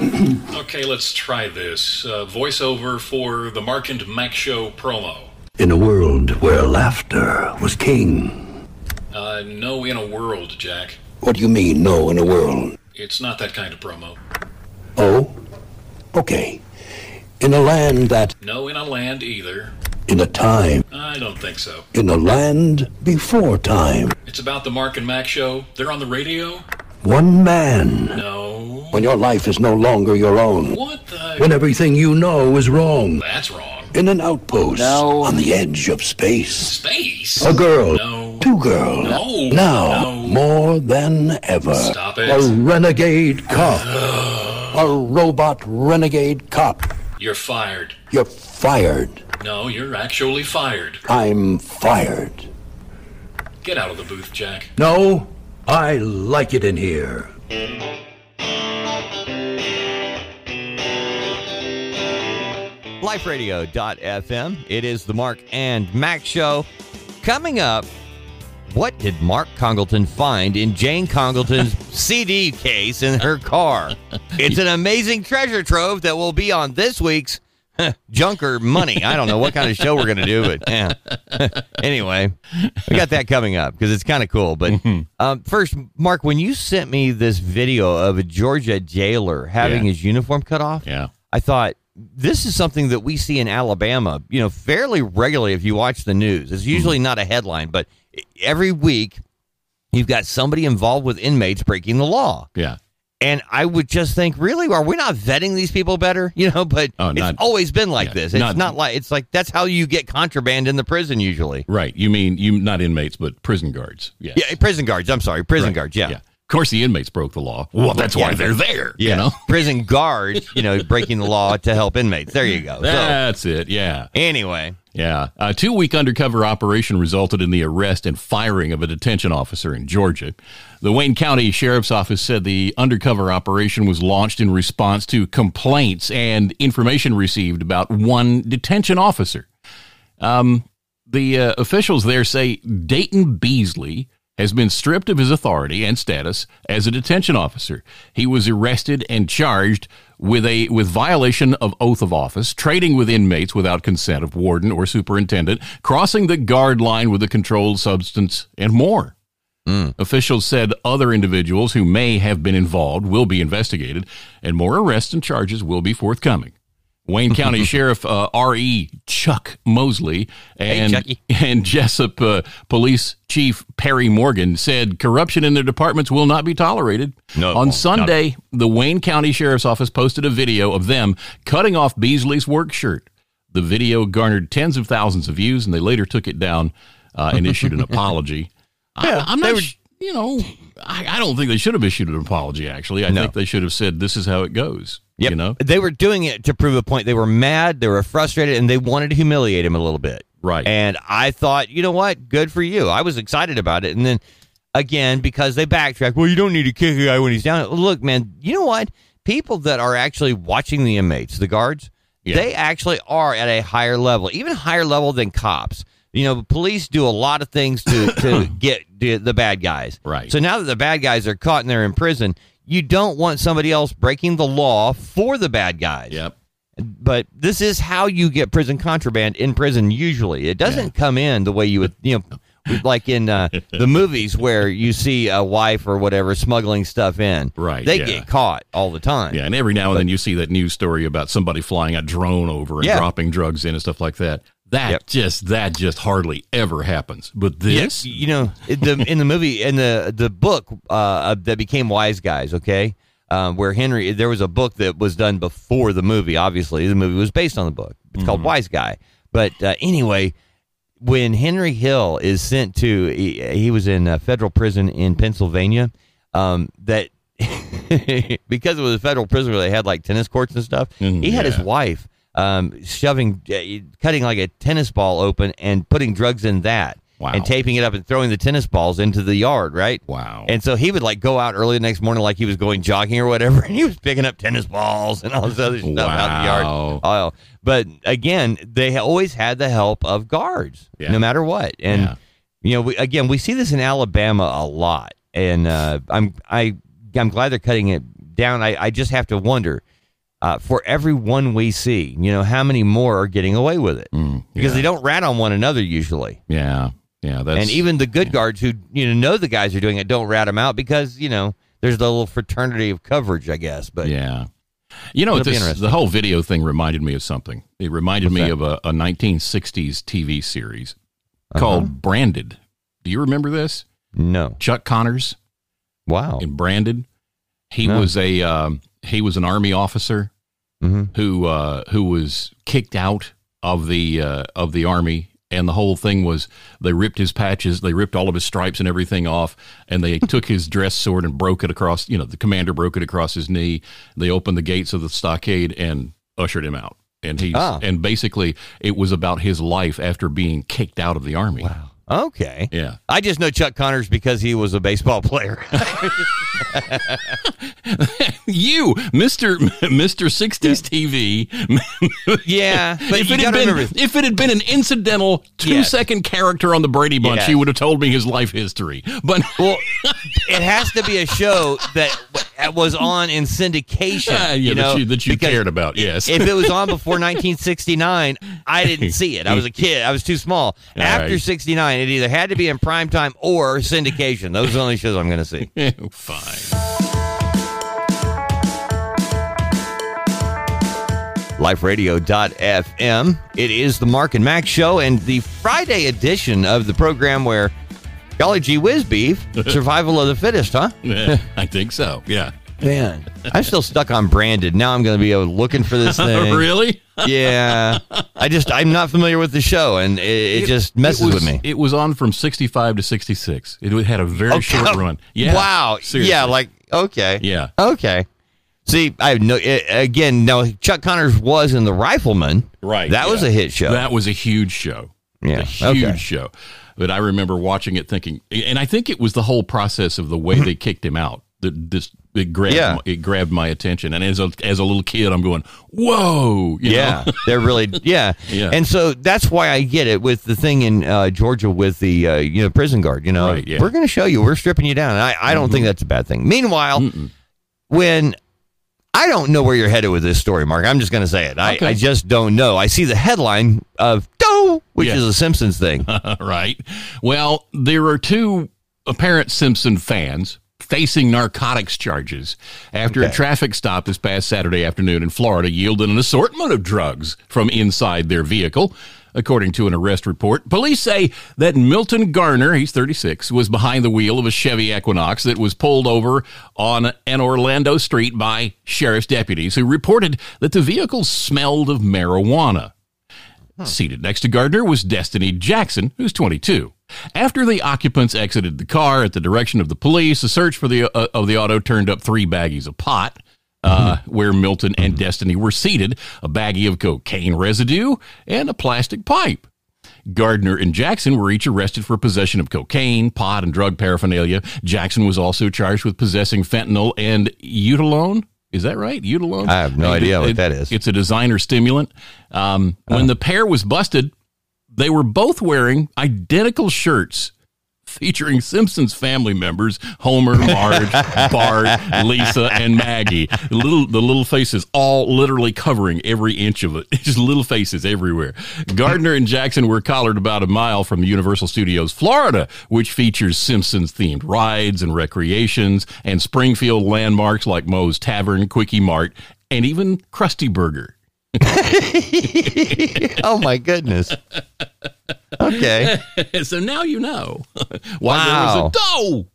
Okay, let's try this. Uh, voiceover for the Mark and Mack Show promo. In a world where laughter was king. Uh, no in a world, Jack. What do you mean, no, in a world? It's not that kind of promo. Oh? Okay. In a land that, No in a land either. in a time, I don't think so. in a land before time, It's about the Mark and Mack Show. They're on the radio? one man. No. When your life is no longer your own. What the? When everything you know is wrong. That's wrong. In an outpost. No. On the edge of space. Space? A girl. No. Two girls. No. Now, No. more than ever. Stop it. A renegade cop. a robot renegade cop. You're fired. You're fired. No, you're actually fired. I'm fired. Get out of the booth, Jack. No, I like it in here. liferadio.fm. It is the Mark and Mack show. Coming up, what did Mark Congleton find in Jane Congleton's CD case in her car? It's an amazing treasure trove that will be on this week's Junker Money. I don't know what kind of show we're going to do, but yeah. anyway, we got that coming up because it's kind of cool. But um, first, Mark, when you sent me this video of a Georgia jailer having Yeah. his uniform cut off, Yeah. I thought this is something that we see in Alabama, you know, fairly regularly if you watch the news. It's hmm. usually not a headline, but every week you've got somebody involved with inmates breaking the law. Yeah. And I would just think, really, are we not vetting these people better? You know, but Oh, it's always been like yeah, this. It's not- not, like it's like that's how you get contraband in the prison usually. Right. You mean you not inmates, but prison guards. Yeah. Yeah, prison guards. I'm sorry, prison Right. guards. Yeah. Of course, the inmates broke the law. Well, that's why they're there. Yeah. You know. prison guards, you know, breaking the law to help inmates. There you go. So, That's it. Yeah. anyway, Yeah. A two week undercover operation resulted in the arrest and firing of a detention officer in Georgia. The Wayne County Sheriff's Office said the undercover operation was launched in response to complaints and information received about one detention officer. Um, the uh, officials there say Dayton Beasley has been stripped of his authority and status as a detention officer. He was arrested and charged with a with violation of oath of office, trading with inmates without consent of warden or superintendent, crossing the guard line with a controlled substance, and more. Hmm. Officials said other individuals who may have been involved will be investigated, and more arrests and charges will be forthcoming. Wayne County Sheriff uh, R.E. Chuck Mosley and Chucky. and Jesup uh, Police Chief Perry Morgan said corruption in their departments will not be tolerated. No, On. Sunday, the Wayne County Sheriff's Office posted a video of them cutting off Beasley's work shirt. The video garnered tens of thousands of views, and they later took it down uh, and issued an apology. Yeah, I, am not, were- sh- you know, I, I don't think they should have issued an apology. Actually, I No. think they should have said, "This is how it goes." Yep. You know, They were doing it to prove a point. They were mad, they were frustrated, and they wanted to humiliate him a little bit. Right. And I thought, you know what? Good for you. I was excited about it. And then again, because they backtrack, well, you don't need to kick a guy when he's down. Look, man, you know what? People that are actually watching the inmates, the guards, Yeah. they actually are at a higher level, even higher level than cops. You know, police do a lot of things to, to get the, the bad guys. Right. So now that the bad guys are caught and they're in prison, you don't want somebody else breaking the law for the bad guys. Yep. But this is how you get prison contraband in prison. Usually, it doesn't come in the way you would, you know, like in uh, the movies where you see a wife or whatever smuggling stuff in. Right, They yeah. get caught all the time. Yeah, and every now and then you see that news story about somebody flying a drone over and Yeah. dropping drugs in and stuff like that. That Yep. just that just hardly ever happens. But this, Yeah, you know, in the in the movie in the the book uh, that became Wise Guys, okay, um, where Henry there was a book that was done before the movie. Obviously, the movie was based on the book. It's called Wise Guy. But uh, anyway, when Henry Hill is sent to, he, he was in a federal prison in Pennsylvania. Um, that because it was a federal prison where they had like tennis courts and stuff. Mm, he had his wife um, shoving, uh, cutting like a tennis ball open and putting drugs in that. Wow. And taping it up and throwing the tennis balls into the yard, right? Wow. And so he would like go out early the next morning, like he was going jogging or whatever, and he was picking up tennis balls and all this other stuff out in the yard. Wow. Oh, but again, they always had the help of guards, Yeah. no matter what. And Yeah. you know, we, again, we see this in Alabama a lot, and uh, I'm I I'm glad they're cutting it down, I, I just have to wonder. Uh, for every one we see, you know, how many more are getting away with it? because they don't rat on one another usually. Yeah, yeah. That's and even the good guards who you know know the guys are doing it don't rat them out because you know there's the little fraternity of coverage, I guess. But yeah. You know, this, interesting. the whole video thing reminded me of something. It reminded What's me that? of a, a 1960s TV series Uh-huh. called Branded. Do you remember this? no, Chuck Connors wow, in Branded. He No. was a um, he was an army officer Mhm. who uh, who was kicked out of the uh, of the army, and the whole thing was they ripped his patches, they ripped all of his stripes and everything off, and they took his dress sword and broke it across. You know, the commander broke it across his knee. They opened the gates of the stockade and ushered him out. And he's Ah. and basically it was about his life after being kicked out of the army. wow, okay. Yeah. I just know Chuck Connors because he was a baseball player. You, Mister Mister Sixties TV. yeah, but if you it had been remember. if it had been an incidental two Yes. second character on the Brady Bunch, Yes. he would have told me his life history. But Well, it has to be a show that was on in syndication. Ah, yeah, you that you- that you cared about, yes. if it was on before 1969, I didn't see it. I was a kid. I was too small. All After right. 69, it either had to be in prime time or syndication. Those are the only shows I'm going to see. fine. liferadio.fm. It is the Mark and Max show and the Friday edition of the program where, golly gee whiz beef, survival of the fittest, huh? I think so. Yeah. Man, I'm still stuck on branded. Now I'm going to be looking for this thing. really? Yeah, I just I'm not familiar with the show, and it, it, just messes it was, with me. It was on from sixty five to sixty six. It had a very Oh, short run. Yeah. Wow. Seriously. Yeah. Like okay. Yeah. Okay. See, I have no. It, again, no. Chuck Connors was in the Rifleman. Right. That was a hit show. That was a huge show. Yeah, A huge okay. show. But I remember watching it thinking, and I think it was the whole process of the way they kicked him out that this it grabbed Yeah. my, it grabbed my attention. And as a as a little kid, I'm going, whoa, you yeah, know? they're really yeah. Yeah. And so that's why I get it with the thing in uh, Georgia with the uh, you know prison guard. You know, Right, yeah. We're going to show you. We're stripping you down. And I I don't think that's a bad thing. Meanwhile, when I don't know where you're headed with this story, Mark. I'm just going to say it. I, Okay. I just don't know. I see the headline of "Doe," which is a Simpsons thing. right. Well, there are two apparent Simpson fans facing narcotics charges after a traffic stop this past Saturday afternoon in Florida yielded an assortment of drugs from inside their vehicle. According to an arrest report, police say that Milton Gardner, he's 36, was behind the wheel of a Chevy Equinox that was pulled over on an Orlando street by sheriff's deputies who reported that the vehicle smelled of marijuana. Seated next to Gardner was Destiny Jackson, who's 22. After the occupants exited the car at the direction of the police, a search for the uh, of the auto turned up three baggies of pot. Uh, where Milton and Destiny were seated, a baggie of cocaine residue, and a plastic pipe. Gardner and Jackson were each arrested for possession of cocaine, pot, and drug paraphernalia. Jackson was also charged with possessing fentanyl and eutylone. Is that right? Eutylone? I have no idea what that is. It's a designer stimulant. Um, when the pair was busted, they were both wearing identical shirts featuring Simpsons family members Homer, Marge, Bart, Lisa, and Maggie. Little the little faces all literally covering every inch of it. Just little faces everywhere. Gardner and Jackson were collared about a mile from the Universal Studios Florida, which features Simpsons themed rides and recreations and Springfield landmarks like Moe's Tavern, Kwik-E-Mart, and even Krusty Burger. oh my goodness. Okay. so now you know why Wow. there was a dough.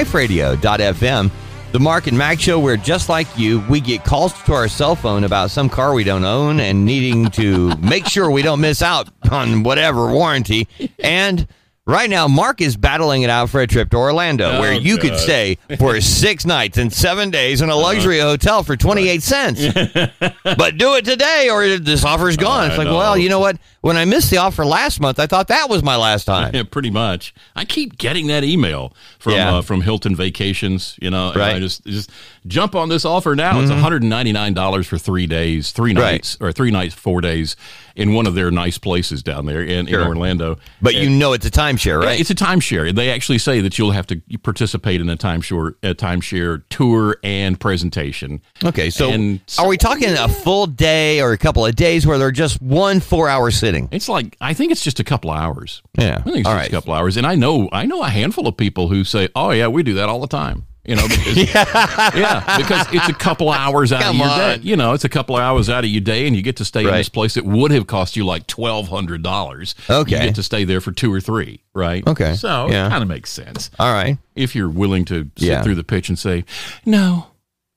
liferadio.fm, the Mark and Mack show, where just like you, we get calls to our cell phone about some car we don't own and needing to make sure we don't miss out on whatever warranty. And right now, Mark is battling it out for a trip to Orlando, Oh, where you could stay for six nights and seven days in a luxury hotel for 28 cents. but do it today or this offer's gone. it's I like, know. well, you know what? When I missed the offer last month, I thought that was my last time. Yeah, pretty much. I keep getting that email from Yeah. uh, from Hilton Vacations. You know, and Right. I just just jump on this offer now. It's $199 for three days, three Mm-hmm. Right. nights, or three nights, four days in one of their nice places down there in, Sure. in Orlando. But you know it's a timeshare, right? It's a timeshare. They actually say that you'll have to participate in a timeshare a timeshare tour and presentation. okay, so and are we talking a full day or a couple of days where they're just one four hour sitting? It's like I think it's just a couple of hours. Yeah. I think it's All just right. a couple of hours. And I know I know a handful of people who say, "Oh yeah, we do that all the time." You know, because, yeah. because it's a couple hours out Come of your on. day. You know, it's a couple of hours out of your day, and you get to stay in this place that would have cost you like twelve hundred dollars. Okay. you get to stay there for two or three, right? Okay. so Yeah. it kind of makes sense All right. if you're willing to sit Yeah. through the pitch and say no.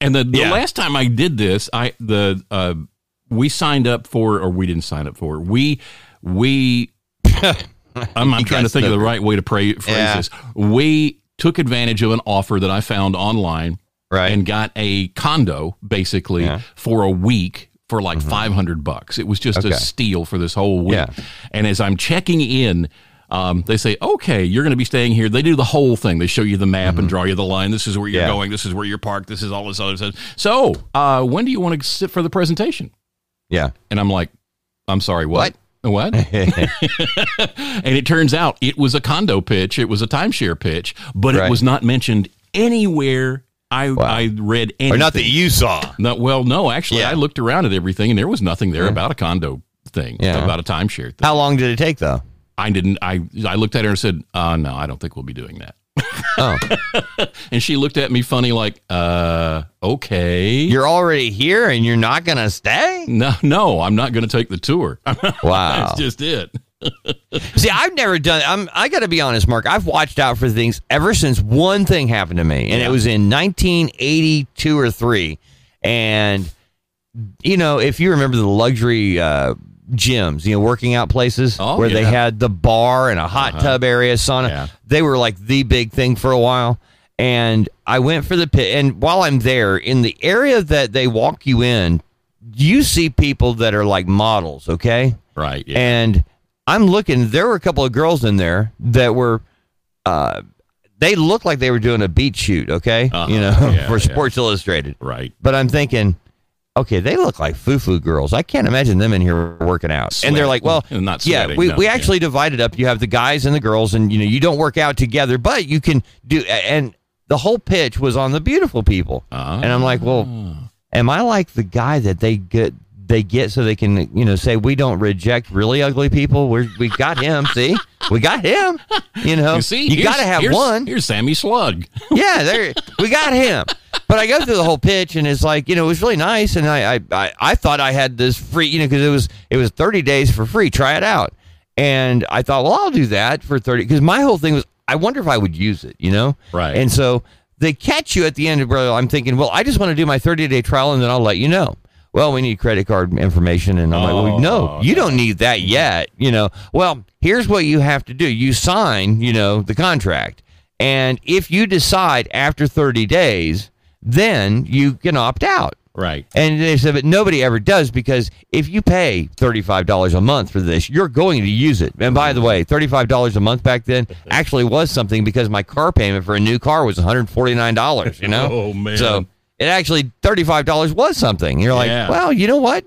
And the, the Yeah. last time I did this, I the uh, we signed up for, or we didn't sign up for. We we. I'm, I'm trying to think of the right way to pray, phrase Yeah. this. We took advantage of an offer that I found online Right. and got a condo basically Yeah. for a week for like 500 bucks. It was just Okay. a steal for this whole week. Yeah. And as I'm checking in, um, they say, okay, you're going to be staying here. They do the whole thing. They show you the map and draw you the line. This is where you're Mm-hmm. Yeah. going. This is where you're parked. This is all this other stuff. So, uh, when do you want to sit for the presentation? Yeah. And I'm like, I'm sorry, what? What? and it turns out it was a condo pitch. It was a timeshare pitch, but Right. it was not mentioned anywhere. I I read anything. or not that you saw. No, well, no, actually, Yeah. I looked around at everything, and there was nothing there about a condo thing, Yeah. about a timeshare thing. How long did it take though? I didn't. I I looked at her and said, uh, "No, I don't think we'll be doing that." Oh, And she looked at me funny, like, "Uh, okay." you're already here and you're not gonna stay? no, no, I'm not going to take the tour. Wow. That's just it. See, I've never done. I'm. I got to be honest, Mark. I've watched out for things ever since one thing happened to me, and it was in 1982 or three. And you know, if you remember the luxury uh, gyms, you know, working out places Oh, where they yeah. Uh-huh. had the bar and a hot tub area, sauna. Yeah. They were like the big thing for a while. And I went for the pit. And while I'm there, in the area that they walk you in, you see people that are like models. Okay. Right. Yeah. And I'm looking, there were a couple of girls in there that were, uh, they looked like they were doing a beat shoot, okay? Uh-huh. You know, Yeah, for. Sports Illustrated. right. But I'm thinking, okay, they look like foo foo girls. I can't imagine them in here working out. And they're like, well, not yeah, we, no, we yeah. actually divided up. You have the guys and the girls, and, you know, you don't work out together, but you can do, and the whole pitch was on the beautiful people. Ah. And I'm like, well, am I like the guy that they get they get so they can you know say we don't reject really ugly people? We we got him. see, we got him. You know, You see, you got to have here's- one. Here's Sammy Slug. Yeah, there we got him. But I go through the whole pitch, and it's like you know, it was really nice, and I I, I, I thought I had this free, you know, because it was it was thirty days for free. Try it out, and I thought, well, I'll do that for thirty. Because my whole thing was, I wonder if I would use it, you know, Right. And so they catch you at the end of brother. I'm thinking, well, I just want to do my thirty day trial, and then I'll let you know. Well, we need credit card information, and I'm like, well, no, oh, you don't need that mm-hmm. yet. You know, well, here's what you have to do: you sign, you know, the contract. And if you decide after 30 days, then you can opt out. Right. And they said, but nobody ever does because if you pay $35 a month for this, you're going to use it. And by the way, $35 a month back then actually was something because my car payment for a new car was $149, you know? Oh, man. So it actually, $35 was something. You're like, Yeah. well, you know what?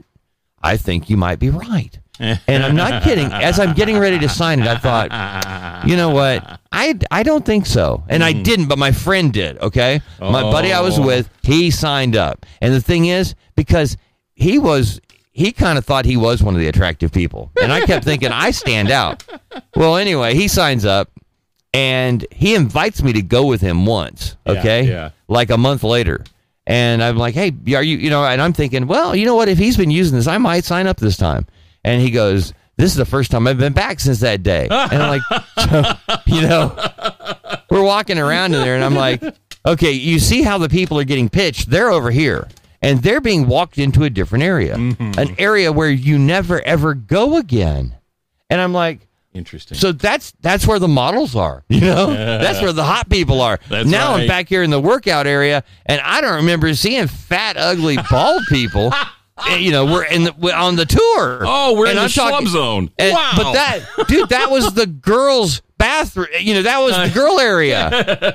I think you might be right. and I'm not kidding. As I'm getting ready to sign it, I thought, you know what? I, I don't think so. And I hmm. didn't, but my friend did, okay? My buddy I was Oh. with, he signed up. And the thing is, because he was, he kind of thought he was one of the attractive people. And I kept thinking, I stand out. Well, anyway, he signs up and he invites me to go with him once, Yeah, okay? yeah. Like a month later. And I'm like, hey, are you, you know, and I'm thinking, well, you know what? If he's been using this, I might sign up this time. And he goes, this is the first time I've been back since that day. And I'm like, you know, we're walking around in there and I'm like, okay, you see how the people are getting pitched? They're over here and they're being walked into a different area, mm-hmm. an area where you never ever go again. And I'm like, Interesting. so that's that's where the models are, you know. that's where the hot people are. That's now I'm back here in the workout area, and I don't remember seeing fat, ugly, bald people. you know, we're in the, we're on the tour. Oh, we're in And the I'm talking- schlub zone. and- wow. But that, dude, that was the girls' bathroom. You know, that was the girl area.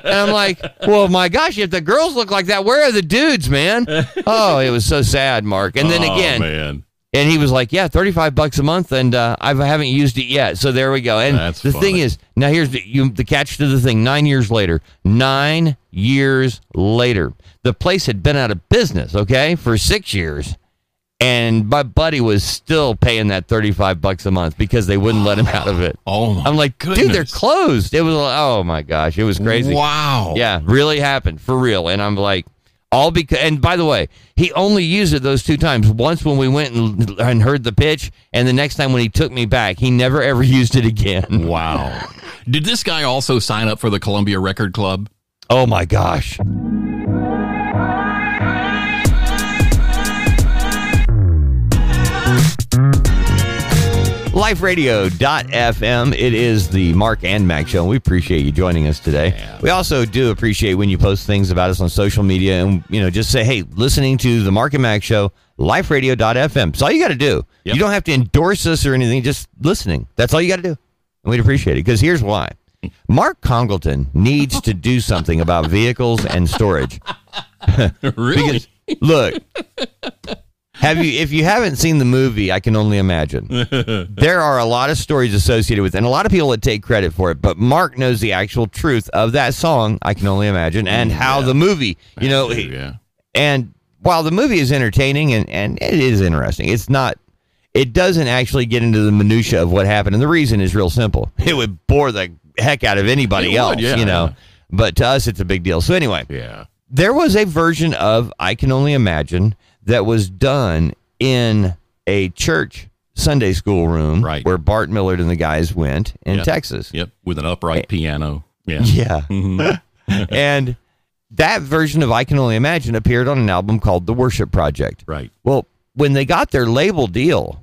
And I'm like, well, my gosh, if the girls look like that, where are the dudes, man? Oh, it was so sad, Mark. And then Oh, again, man. and he was like, "Yeah, thirty-five bucks a month, and uh, I haven't used it yet." So there we go. And That's the funny. thing is, now here's the, you, the catch to the thing. Nine years later, nine years later, the place had been out of business. Okay, for six years, and my buddy was still paying that thirty-five bucks a month because they wouldn't let him out of it. Oh, my I'm like, dude, they're closed. It was, like, oh my gosh, it was crazy. Wow. Yeah, really happened for real. And I'm like, all because. And by the way, he only used it those two times. Once when we went and, and heard the pitch, and the next time when he took me back, he never ever used it again. Wow. Did this guy also sign up for the Columbia Record Club? Oh my gosh. LifeRadio.fm. It is the Mark and Mack show. and We appreciate you joining us today. We also do appreciate when you post things about us on social media and, you know, just say, hey, listening to the Mark and Mack show, liferadio.fm. That's all you got to do. Yep. You don't have to endorse us or anything, just listening. That's all you got to do. And we'd appreciate it because here's why. Mark Congleton needs to do something about vehicles and storage. really? Because look, have you if you haven't seen the movie, I can only imagine. there are a lot of stories associated with it, and a lot of people that take credit for it, but Mark knows the actual truth of that song, I can only imagine, and how the movie, you know, yeah. and while the movie is entertaining and, and it is interesting, it's not it doesn't actually get into the minutia of what happened. And the reason is real simple. It would bore the heck out of anybody It else, would, yeah, you know. yeah. But to us it's a big deal. So anyway, Yeah. there was a version of I Can Only Imagine that was done in a church Sunday school room Right. where Bart Millard and the guys went in Yep. Texas. Yep. With an upright piano. Yeah. Yeah. Mhm. and that version of I Can Only Imagine appeared on an album called The Worship Project. Right. Well, when they got their label deal,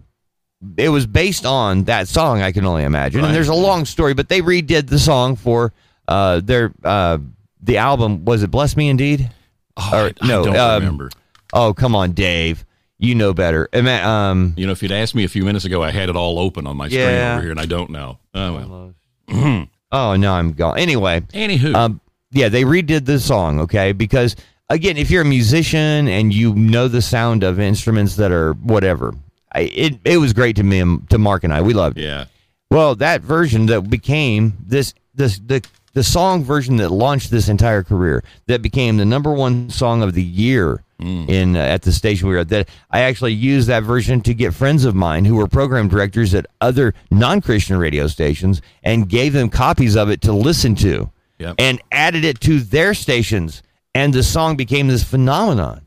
it was based on that song I Can Only Imagine. Right. And there's a long story, but they redid the song for uh, their uh, the album. Was it Bless Me Indeed? Oh, Or- I, no, I don't um, remember. Oh, come on, Dave. You know better. Um, You know, if you'd asked me a few minutes ago, I had it all open on my screen Yeah. over here, and I don't know. Oh, well. oh, no, I'm gone. Anyway, Anywho. Um, yeah, they redid the song, okay? Because again, if you're a musician and you know the sound of instruments that are whatever, I, it it was great to me, and- to Mark and I. We loved it. yeah. Well, that version that became this this the the song version that launched this entire career that became the number one song of the year in uh, at the station we were at. That I actually used that version to get friends of mine who were program directors at other non Christian radio stations and gave them copies of it to listen to Yep. and added it to their stations, and the song became this phenomenon.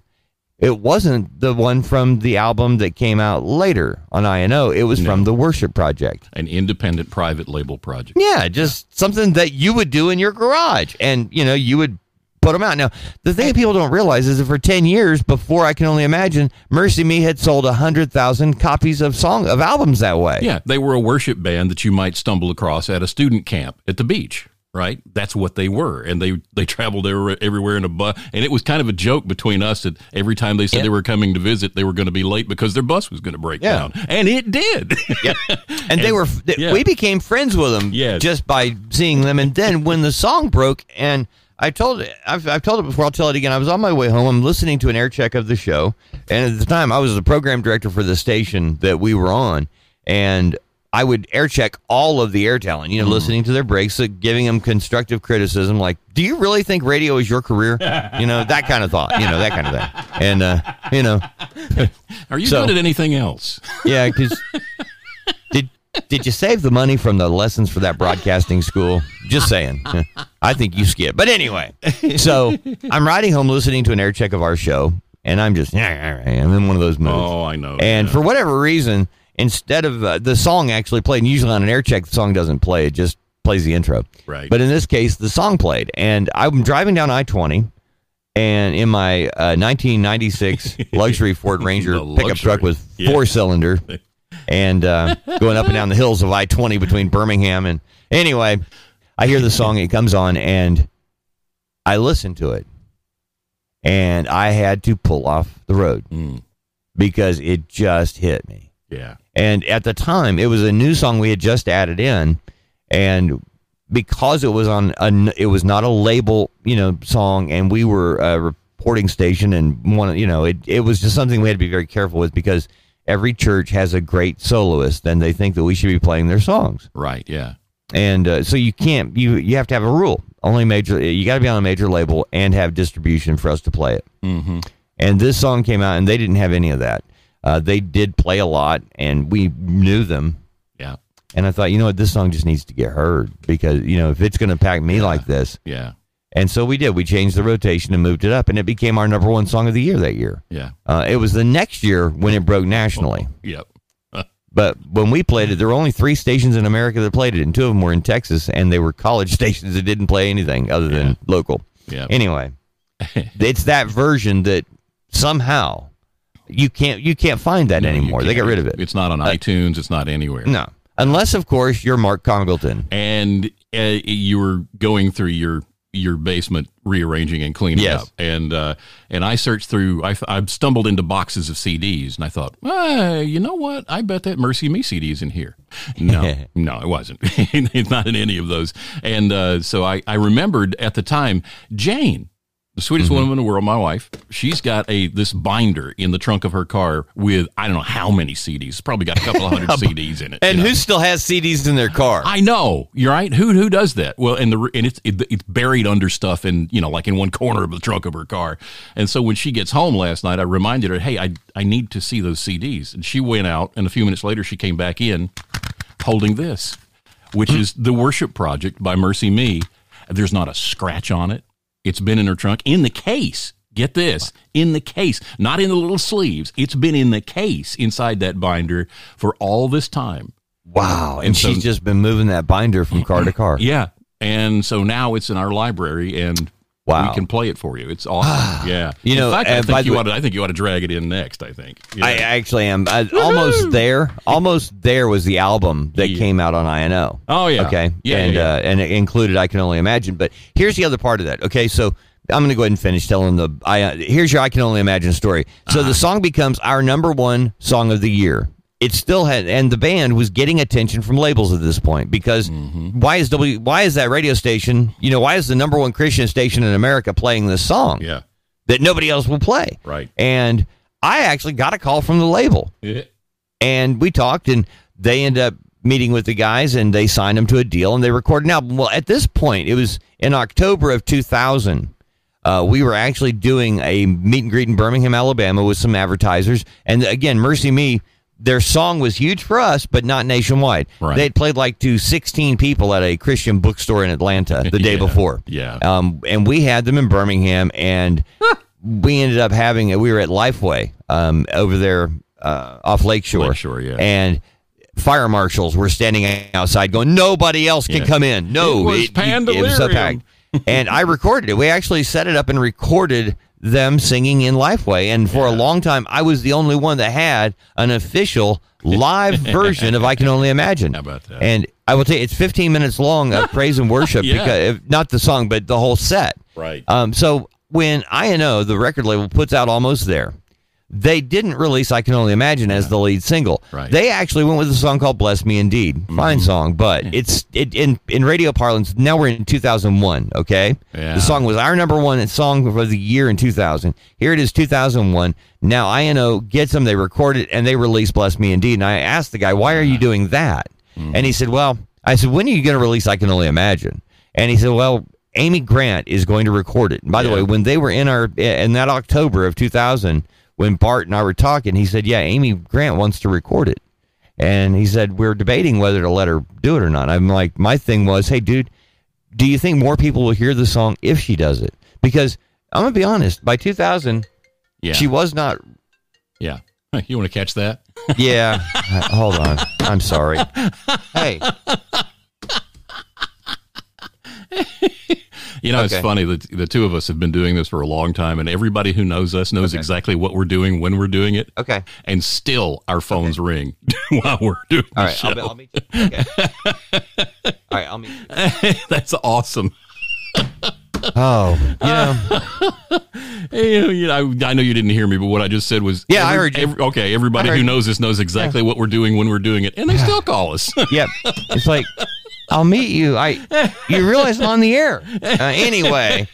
It wasn't the one from the album that came out later on INO. It was from the Worship Project. An independent private label project. Yeah, just something that you would do in your garage, and you know you would put them out. Now, the thing that people don't realize is that for ten years before, I can only imagine, MercyMe had sold hundred thousand copies of song of albums that way. Yeah, they were a worship band that you might stumble across at a student camp at the beach, right? That's what they were, and they they traveled everywhere, everywhere in a bus. And it was kind of a joke between us that every time they said Yeah. they were coming to visit, they were going to be late because their bus was going to break Yeah. down, and it did. Yep. And, they were th- yeah. we became friends with them Yes. just by seeing them. And then when the song broke, and I told it, I've, I've told it before. I'll tell it again. I was on my way home. I'm listening to an air check of the show, and at the time I was the program director for the station that we were on, and. I would air check all of the air talent, you know, listening to their breaks, uh, giving them constructive criticism, like, "Do you really think radio is your career?" You know, that kind of thought, you know, that kind of thing, and uh, you know, Are you So- good at anything else? yeah, because did did you save the money from the lessons for that broadcasting school? Just saying. I think you skipped. But anyway, so I'm riding home listening to an air check of our show, and I'm just I'm in one of those moods. Oh, I know. and yeah. for whatever reason, instead of uh, the song actually played, and usually on an air check the song doesn't play; it just plays the intro. Right. But in this case, the song played, and I'm driving down I-20. And in my uh, 1996 luxury Ford Ranger The pickup truck with Yeah. four cylinder, and uh, going up and down the hills of I 20 between Birmingham and anyway, I hear the song, it comes on, and I listen to it, and I had to pull off the road. Mm. because it just hit me. Yeah. And at the time, it was a new song we had just added in, and because it was on a, it was not a label, you know, song, and we were a reporting station, and one, you know, it it was just something we had to be very careful with because every church has a great soloist, and they think that we should be playing their songs, Right. Yeah. and uh, so you can't you you have to have a rule. Only major you got to be on a major label and have distribution for us to play it. Mm-hmm. And this song came out, and they didn't have any of that. Uh, they did play a lot, and we knew them. Yeah. And I thought, you know what, this song just needs to get heard because you know if it's going to pack me like this, Yeah. And so we did. We changed the rotation and moved it up, and it became our number one song of the year that year. Yeah. Uh, it was the next year when it broke nationally. Yep. But when we played it, there were only three stations in America that played it, and two of them were in Texas, and they were college stations that didn't play anything other than Yeah. local. Yeah. Anyway, it's that version that somehow you can't you can't find that No, anymore. They got rid of it. It's not on iTunes. It's not anywhere. No, unless of course you're Mark Congleton. And uh, you were going through your your basement rearranging and cleaning Yes. up, and uh, and I searched through. I I stumbled into boxes of CDs, and I thought, well, you know what? I bet that MercyMe CD is in here. No, no, it wasn't. it's not in any of those. And uh, so I I remembered at the time Jane. The sweetest Mm-hmm. woman in the world, my wife. She's got a this binder in the trunk of her car with I don't know how many CDs. Probably got a couple of hundred CDs in it. And you know? who still has CDs in their car? I know you're right. Who who does that? Well, and the and it's it, it's buried under stuff in you know like in one corner of the trunk of her car. And so when she gets home last night, I reminded her, hey, I I need to see those CDs. And she went out, and a few minutes later, she came back in holding this, which is the Worship Project by MercyMe. There's not a scratch on it. It's been in her trunk in the case. Get this in the case, not in the little sleeves. It's been in the case inside that binder for all this time. wow! And, And so- she's just been moving that binder from car to car. Yeah. And so now it's in our library and Wow. we can play it for you. It's awesome. yeah. You know, in fact, I uh, think you way- ought to, I think you ought to drag it in next, I think. Yeah. I actually am I, almost there. Almost there was the album that Yeah. came out on INO. Oh, yeah. Okay. Yeah, and yeah, yeah. Uh, and it included I can only imagine. But here's the other part of that. Okay, so I'm going to go ahead and finish telling the. I uh, here's your I can only imagine story. So Uh-huh. the song becomes our number one song of the year. It still had, and the band was getting attention from labels at this point because Mm-hmm. why is W? Why is that radio station? You know, why is the number one Christian station in America playing this song yeah. that nobody else will play? Right. And I actually got a call from the label Yeah. and we talked and they ended up meeting with the guys and they signed them to a deal and they recorded an album well at this point it was in october of 2000 uh, we were actually doing a meet and greet in birmingham alabama with some advertisers and again mercy me their song was huge for us but not nationwide Right. they had played like to 16 people at a christian bookstore in atlanta the day Yeah. before Yeah. um, and we had them in Birmingham, and we ended up having it. we were at Lifeway um, over there uh, off Lakeshore. Lakeshore, yeah. And fire marshals were standing outside, going, "Nobody else can Yeah. come in." No, It was it was so Pandalirium. packed. and I recorded it. We actually set it up and recorded them singing in Lifeway. And for a long time, I was the only one that had an official live version of "I Can Only Imagine." How about that? And I will tell you, it's 15 minutes long of praise and worship Yeah. because not the song, but the whole set. Right. Um, so when INO, the record label, puts out Almost There, they didn't release I Can Only Imagine as the lead single. Right. They actually went with a song called Bless Me Indeed. Mm-hmm. Fine song, but it's it in in radio parlance, now we're in 2001, okay? Yeah. The song was our number one song for the year in 2000. Here it is 2001. Now INO gets them, they record it, and they release Bless Me Indeed. And I asked the guy, why are you doing that? Mm-hmm. And he said, well, I said, when are you going to release I Can Only Imagine? And he said, well, Amy Grant is going to record it. And by the way, when they were in our in that October of 2000, when Bart and I were talking, he said, "Yeah, Amy Grant wants to record it," and he said we're debating whether to let her do it or not. I'm like, my thing was, hey, dude, do you think more people will hear the song if she does it? Because I'm gonna be honest, by 2000, yeah. she was not. yeah. You want to catch that? Yeah, hold on, I'm sorry. Hey, You know, it's funny that the two of us have been doing this for a long time, and everybody who knows us knows Okay. exactly what we're doing when we're doing it. okay, And still, our phones ring while we're doing the all right, show. I'll, I'll meet you. Okay. All right, I'll meet you. That's awesome. oh, you know, you know, I, I know you didn't hear me, but what I just said was Yeah, I heard you. every- okay, everybody heard who knows this knows exactly what we're doing when we're doing it, and they still call us. yep. It's like I'll meet you. I you realize I'm on the air. Uh, anyway,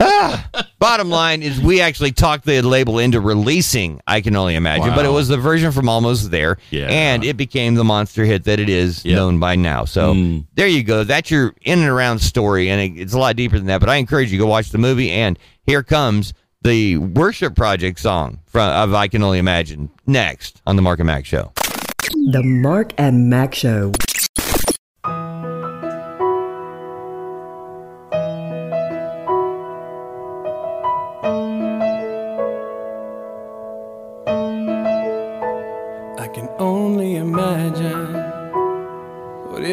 ah, bottom line is we actually talked the label into releasing. I can only imagine, but it was the version from Almost There, Yeah. and it became the monster hit that it is Yep. known by now. So Mm. there you go. That's your in and around story, and it, it's a lot deeper than that. But I encourage you to go watch the movie. And here comes the worship project song from of I Can Only Imagine next on the Mark and Mack Show. The Mark and Mack Show.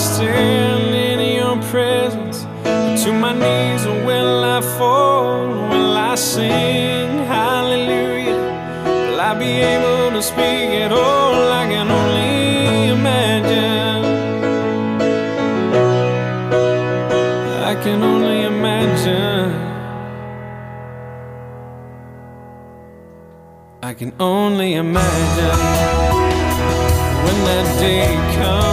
stand in your presence? To my knees, or will I fall? Will I sing hallelujah? Will I be able to speak at all? I can only imagine. I can only imagine. I can only imagine when that day comes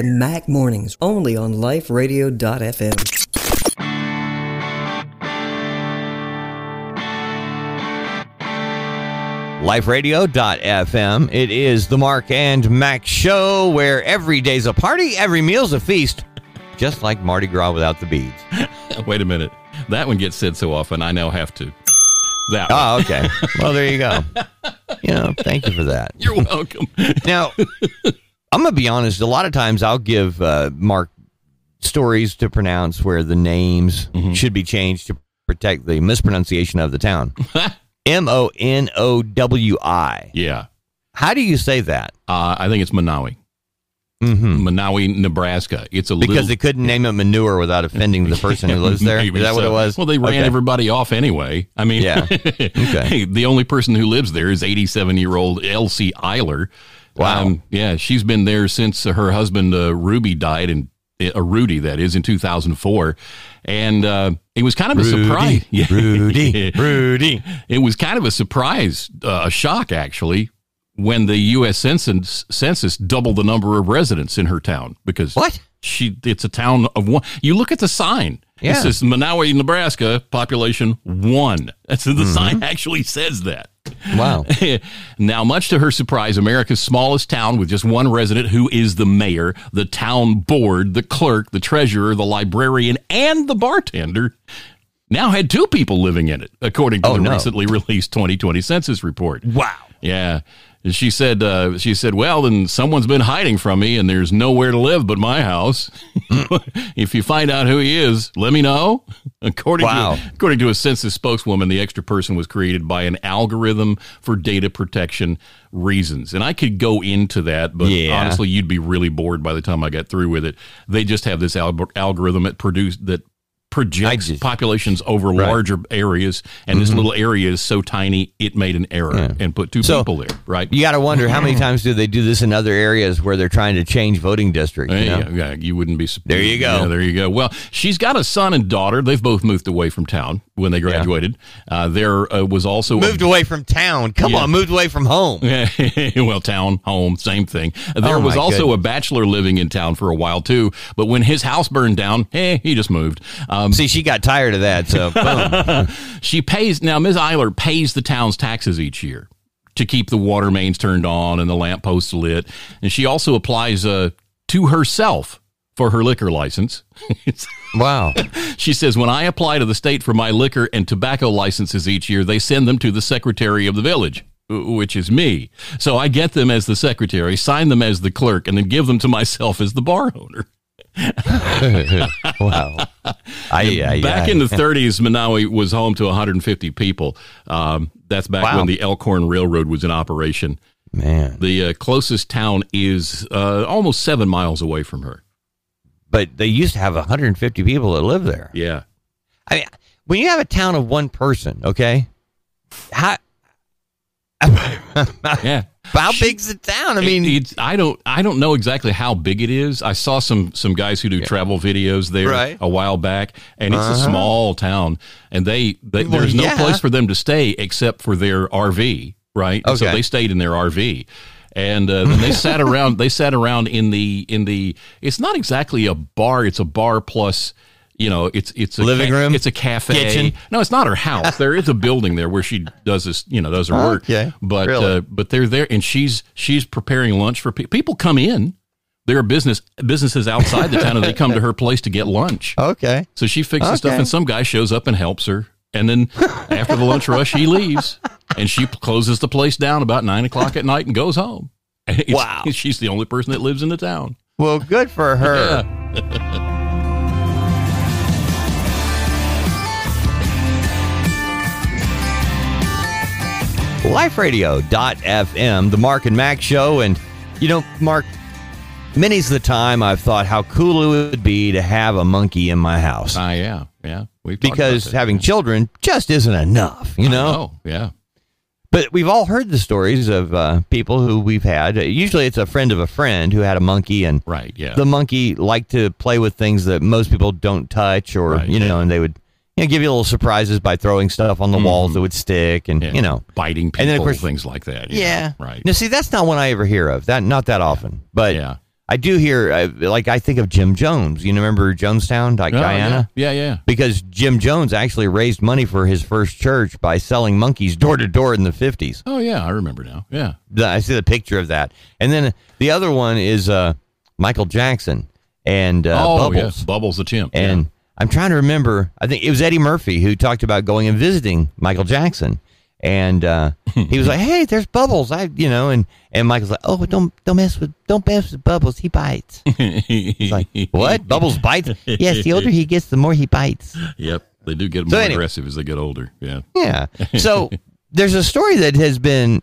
Mark and Mack mornings only on liferadio.fm. liferadio.fm. It is the Mark and Mack show where every day's a party, every meal's a feast, just like Mardi Gras without the beads. Wait a minute. That one gets said so often, I now have to. That oh, one. Oh, okay. well, there you go. You know, thank you for that. You're welcome. Now, I'm going to be honest. A lot of times I'll give uh, Mark stories to pronounce where the names should be changed to protect the mispronunciation of the town. M O N O W I. yeah. How do you say that? Uh, I think it's Manawi. Mm-hmm. Manawi, Nebraska. It's a Because little, they couldn't name it manure without offending the person who lives there. Is that what it was? Well, they ran Okay. everybody off anyway. I mean, Yeah. Okay. the only person who lives there is 87 year old Elsie Eiler. Wow. yeah, she's been there since her husband uh, Ruby died in uh, Rudy, that is, in 2004, and uh, it was kind of a surprise. Yeah. Rudy, Rudy. It was kind of a surprise, uh, a shock actually, when the U.S. Census, census doubled the number of residents in her town because What? she it's a town of one. You look at the sign. Yeah. It says Monowi, Nebraska, population one. That's the Mm-hmm. sign actually says that. Wow. now, much to her surprise, America's smallest town with just one resident who is the mayor, the town board, the clerk, the treasurer, the librarian, and the bartender now had two people living in it, according to Oh, the no. recently released 2020 census report. Wow. Yeah. She said, uh, she said, well, then someone's been hiding from me and there's nowhere to live but my house. if you find out who he is, let me know. According, Wow. to, according to a census spokeswoman, the extra person was created by an algorithm for data protection reasons. And I could go into that, but Yeah. honestly, you'd be really bored by the time I got through with it. They just have this al- algorithm that produced that projects populations over Right. Mm-hmm. larger areas, and this little area is so tiny it made an error and put two So, people there. Right? You got to wonder how many times do they do this in other areas where they're trying to change voting districts? You Yeah, know? yeah, you wouldn't be. There you go. Yeah, there you go. Well, she's got a son and daughter. They've both moved away from town when they graduated. Uh, there uh, was also a- Moved away from town. Come Yeah. on, moved away from home. well, town, home, same thing. There Oh, was also goodness. a bachelor living in town for a while too. But when his house burned down, eh, he just moved. Um, See, she got tired of that, so boom. she pays now. Ms. Eiler pays the town's taxes each year to keep the water mains turned on and the lamp posts lit, and she also applies uh, to herself for her liquor license. wow. She says, When I apply to the state for my liquor and tobacco licenses each year, they send them to the secretary of the village, which is me. So I get them as the secretary, sign them as the clerk, and then give them to myself as the bar owner. Wow. I, yeah, Back yeah. in the 30s, Monowi was home to 150 people. Um, that's back Wow. when the Elkhorn Railroad was in operation. Man. The uh, closest town is uh, almost seven miles away from her. But they used to have 150 people that live there. Yeah. I mean, when you have a town of one person, okay, how Yeah. How big's the town? I mean, it's I don't I don't know exactly how big it is. I saw some some guys who do travel videos there Right. a while back, and it's a small town, and they, they Well, there's no yeah. place for them to stay except for their RV, right? And So they stayed in their RV. And uh, then they sat around. They sat around in the in the. It's not exactly a bar. It's a bar plus, you know, it's it's a Living room? It's a cafe. Kitchen? No, it's not her house. there is a building there where she does this. You know, does her work. Okay. But Really? uh, but they're there, and she's she's preparing lunch for people. People come in. There are business businesses outside the town, and they come to her place to get lunch. okay. So she fixes stuff, and some guy shows up and helps her. And then after the lunch rush, he leaves, and she closes the place down about nine o'clock at night and goes home. It's- Wow. she's the only person that lives in the town. Well, good for her. LifeRadio.fm, the Mark and Mack show. And, you know, Mark, many's the time I've thought how cool it would be to have a monkey in my house. Ah, yeah, yeah. We've because having children just isn't enough, you know? Oh, yeah. But we've all heard the stories of uh, people who we've had. Usually it's a friend of a friend who had a monkey and Right, yeah. the monkey liked to play with things that most people don't touch or, Right. you know, and they would you know, give you little surprises by throwing stuff on the walls that would stick and, Mm-hmm. Yeah. you know. biting people, And then, of course- things like that. Yeah. Right. Now, see, that's not one I ever hear of. That Not that often. But Yeah. I do hear, uh, like, I think of Jim Jones. You remember Jonestown, like Oh, Guyana? Yeah, yeah. yeah. Because Jim Jones actually raised money for his first church by selling monkeys door to door in the 50s. Oh, yeah. I remember now. Yeah. I see the picture of that. And then the other one is uh, Michael Jackson and uh, oh, Bubbles. yes. Bubbles the chimp. And I'm trying to remember. I think it was Eddie Murphy who talked about going and visiting Michael Jackson, and uh, he was like, "Hey, there's Bubbles." I, you know, and and Michael's like, "Oh, don't don't mess with don't mess with Bubbles. He bites." He's like, "What? Bubbles bites?" yes, the older he gets, the more he bites. Yep. They do get So more anyway. aggressive as they get older. Yeah. Yeah. So there's a story that has been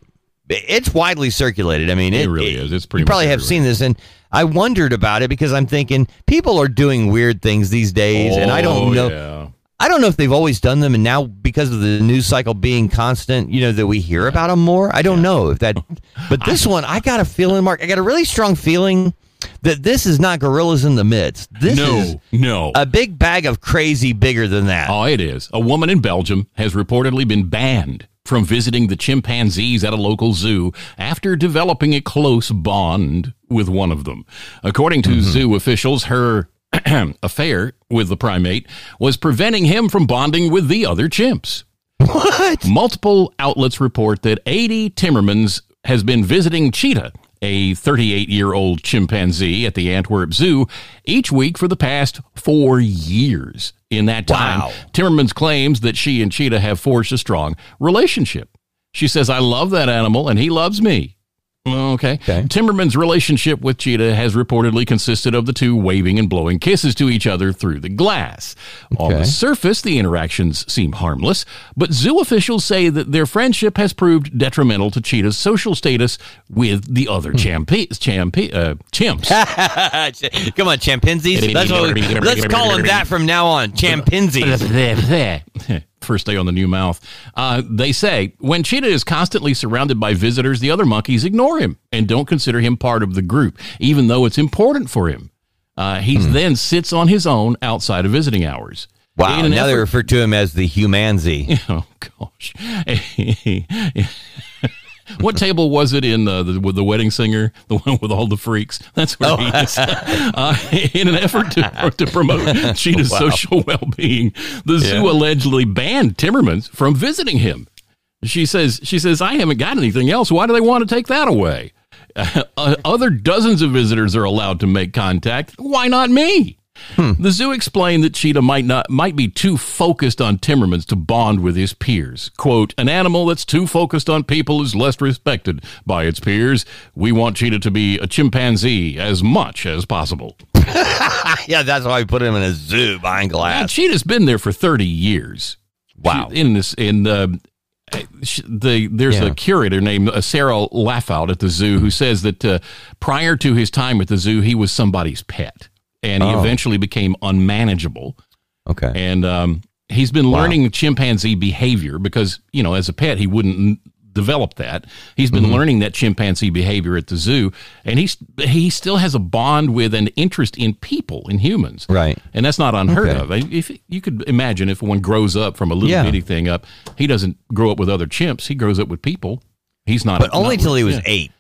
it's widely circulated. I mean, It really is. It's pretty You probably have seen this, and I wondered about it because I'm thinking people are doing weird things these days, and I don't Oh, know. Yeah. I don't know if they've always done them, and now because of the news cycle being constant, you know that we hear about them more. I don't know if that, but this one, I got a feeling, Mark. I got a really strong feeling that this is not gorillas in the midst. This no, is no. a big bag of crazy bigger than that. Oh, it is. A woman in Belgium has reportedly been banned from visiting the chimpanzees at a local zoo after developing a close bond with one of them. According to mm-hmm. zoo officials, her affair with the primate was preventing him from bonding with the other chimps. What? Multiple outlets report that Adie Timmermans has been visiting Chita, a 38 year old chimpanzee at the Antwerp Zoo, each week for the past four years. In that time, Wow. Timmermans claims that she and Chita have forged a strong relationship. She says, I love that animal and he loves me. Okay. Okay. Timmerman's relationship with Chita has reportedly consisted of the two waving and blowing kisses to each other through the glass. On the surface, the interactions seem harmless, but zoo officials say that their friendship has proved detrimental to Chita's social status with the other champi- champi- uh, chimps. Come on, chimpanzees. What let's call them that from now on. Chimpanzees. First day on the new mouth. Uh, they say when Chita is constantly surrounded by visitors, the other monkeys ignore him and don't consider him part of the group, even though it's important for him. Uh, he Hmm. then sits on his own outside of visiting hours. Wow. Now they refer to him as the humanzee. Oh gosh. what table was it in uh, the, with the wedding singer, the one with all the freaks? That's where he is. Uh, in an effort to, to promote Chita's social well-being, the zoo allegedly banned Timmermans from visiting him. She says, "She says I haven't got anything else. Why do they want to take that away? Uh, other dozens of visitors are allowed to make contact. Why not me?" The zoo explained that Chita might not might be too focused on Timmermans to bond with his peers. Quote, an animal that's too focused on people is less respected by its peers. We want Chita to be a chimpanzee as much as possible. yeah, that's why we put him in a zoo behind And glass. Chita's been there for 30 years. Wow. She- in this in the the there's Yeah. a curator named uh, Sarah Laffut at the zoo who says that uh, prior to his time at the zoo, he was somebody's pet, and he Oh. eventually became unmanageable. Okay. and um, he's been learning chimpanzee behavior because you know as a pet he wouldn't develop that he's Mm-hmm. been learning that chimpanzee behavior at the zoo and he's he still has a bond with an interest in people in humans Right. and that's not unheard Okay. of if you could imagine if one grows up from a little Yeah. bitty thing up he doesn't grow up with other chimps he grows up with people he's not But only not- till he was eight,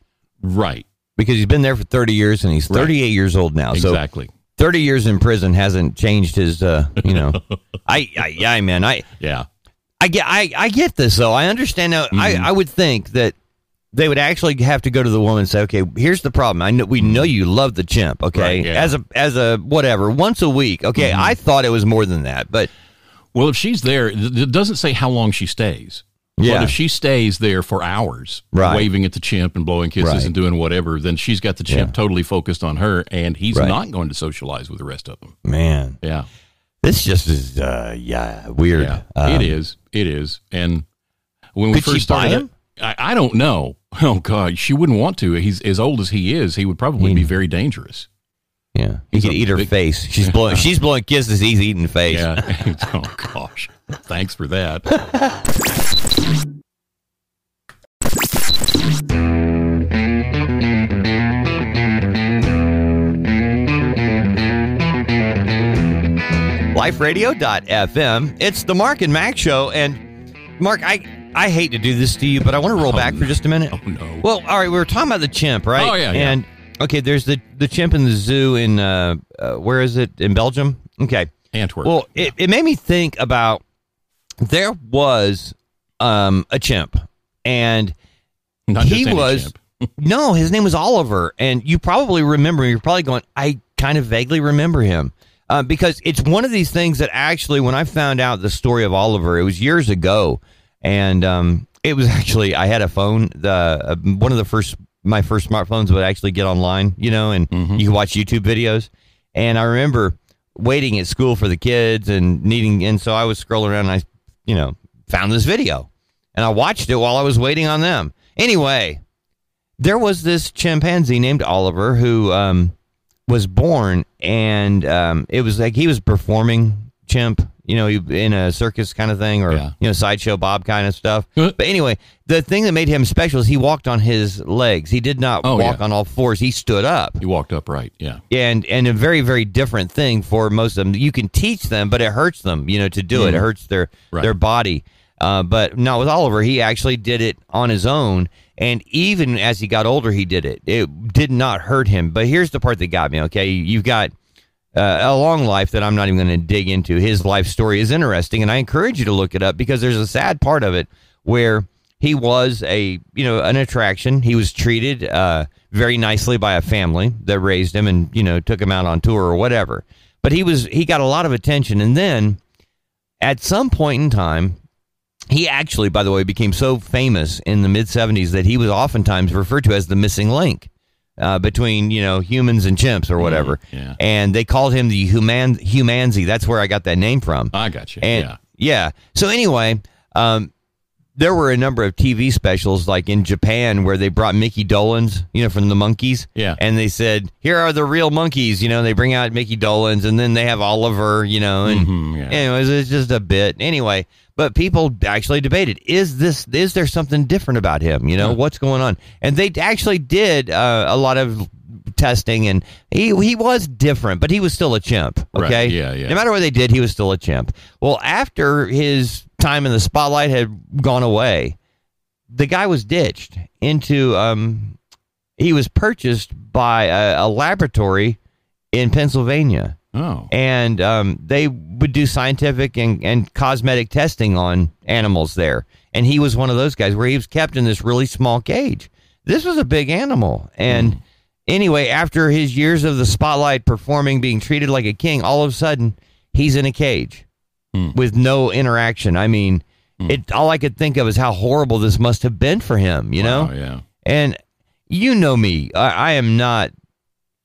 right because he's been there for 30 years and he's Right. 38 years old now. So exactly 30 years in prison hasn't changed his, uh, you know. I, I, yeah, man. I, yeah I get, I, I get this though. I understand now. I, Mm-hmm. I would think that they would actually have to go to the woman and say, okay, here's the problem. I know we know you love the chimp. Okay, Mm-hmm. Right, yeah. Mm-hmm. as a, as a whatever, once a week. Okay, I thought it was more than that, but Well, if she's there, it doesn't say how long she stays. Yeah. But if she stays there for hours, Right. waving at the chimp and blowing kisses Right. and doing whatever, then she's got the chimp Yeah. totally focused on her, and he's Right. not going to socialize with the rest of them. man, Yeah, this just is, uh, yeah, weird. yeah, Um, it is, it is. And when we first started, him? I, I don't know. Oh God, she wouldn't want to. He's as old as he is. He would probably be very dangerous. Yeah, could a eat her big- face. She's blowing. she's blowing kisses. He's eating face. Yeah. oh gosh, thanks for that. liferadio.fm. It's the Mark and Mack show. And Mark, I, I hate to do this to you, but I want to roll oh, back for just a minute. Oh no. Well, all right, we were talking about the chimp, right? Oh, yeah, yeah. And okay, there's the the chimp in the zoo in uh, uh where is it in Belgium? Okay. Antwerp. Well, it, it made me think about there was um a chimp and Not just he was chimp. no, his name was Oliver, and you probably remember. him. You're probably going. I kind of vaguely remember him uh, because it's one of these things that actually, when I found out the story of Oliver, it was years ago, and um, it was actually I had a phone. The uh, one of the first my first smartphones would actually get online, you know, and you could watch YouTube videos. And I remember waiting at school for the kids and needing, and so I was scrolling around and I, you know, found this video and I watched it while I was waiting on them. Anyway, there was this chimpanzee named Oliver who um, was born, and um, it was like he was performing chimp, you know, in a circus kind of thing, or Yeah. you know, sideshow Bob kind of stuff. Uh. But anyway, the thing that made him special is he walked on his legs. He did not Oh, walk yeah. on all fours. He stood up He walked upright. Yeah. and and a very very different thing for most of them. You can teach them, but it hurts them, you know, to do it. It hurts their Right. their body. Uh, but not with Oliver. He actually did it on his own, and even as he got older, he did it. It did not hurt him. But here's the part that got me. Okay, you've got uh, a long life that I'm not even going to dig into. His life story is interesting, and I encourage you to look it up because there's a sad part of it where he was a you know an attraction. He was treated uh, very nicely by a family that raised him and you know took him out on tour or whatever. But he was he got a lot of attention, and then at some point in time. He actually, by the way, became so famous in the mid 70s that he was oftentimes referred to as the missing link uh, between, you know, humans and chimps or whatever. yeah. And they called him the human humanzee. That's where I got that name from. I got you. And yeah. yeah. So anyway, um, there were a number of TV specials like in Japan where they brought Micky Dolenz, you know, from the Monkees. Yeah. And they said, here are the real monkeys. You know, they bring out Micky Dolenz and then they have Oliver, you know, and Mhm, yeah. anyways, it's just a bit. Anyway, but people actually debated, is this, is there something different about him? You know, what's going on? And they actually did uh, a lot of testing and he, he was different, but he was still a chimp. Right, Okay. yeah, yeah. No matter what they did, he was still a chimp. Well, after his time in the spotlight had gone away, the guy was ditched into um he was purchased by a, a laboratory in Pennsylvania Oh. and um, they would do scientific and, and cosmetic testing on animals there. And he was one of those guys where he was kept in this really small cage. This was a big animal. And anyway, after his years of the spotlight performing, being treated like a king, all of a sudden he's in a cage with no interaction. I mean, it all I could think of is how horrible this must have been for him, you know? Yeah. And you know me, I, I am not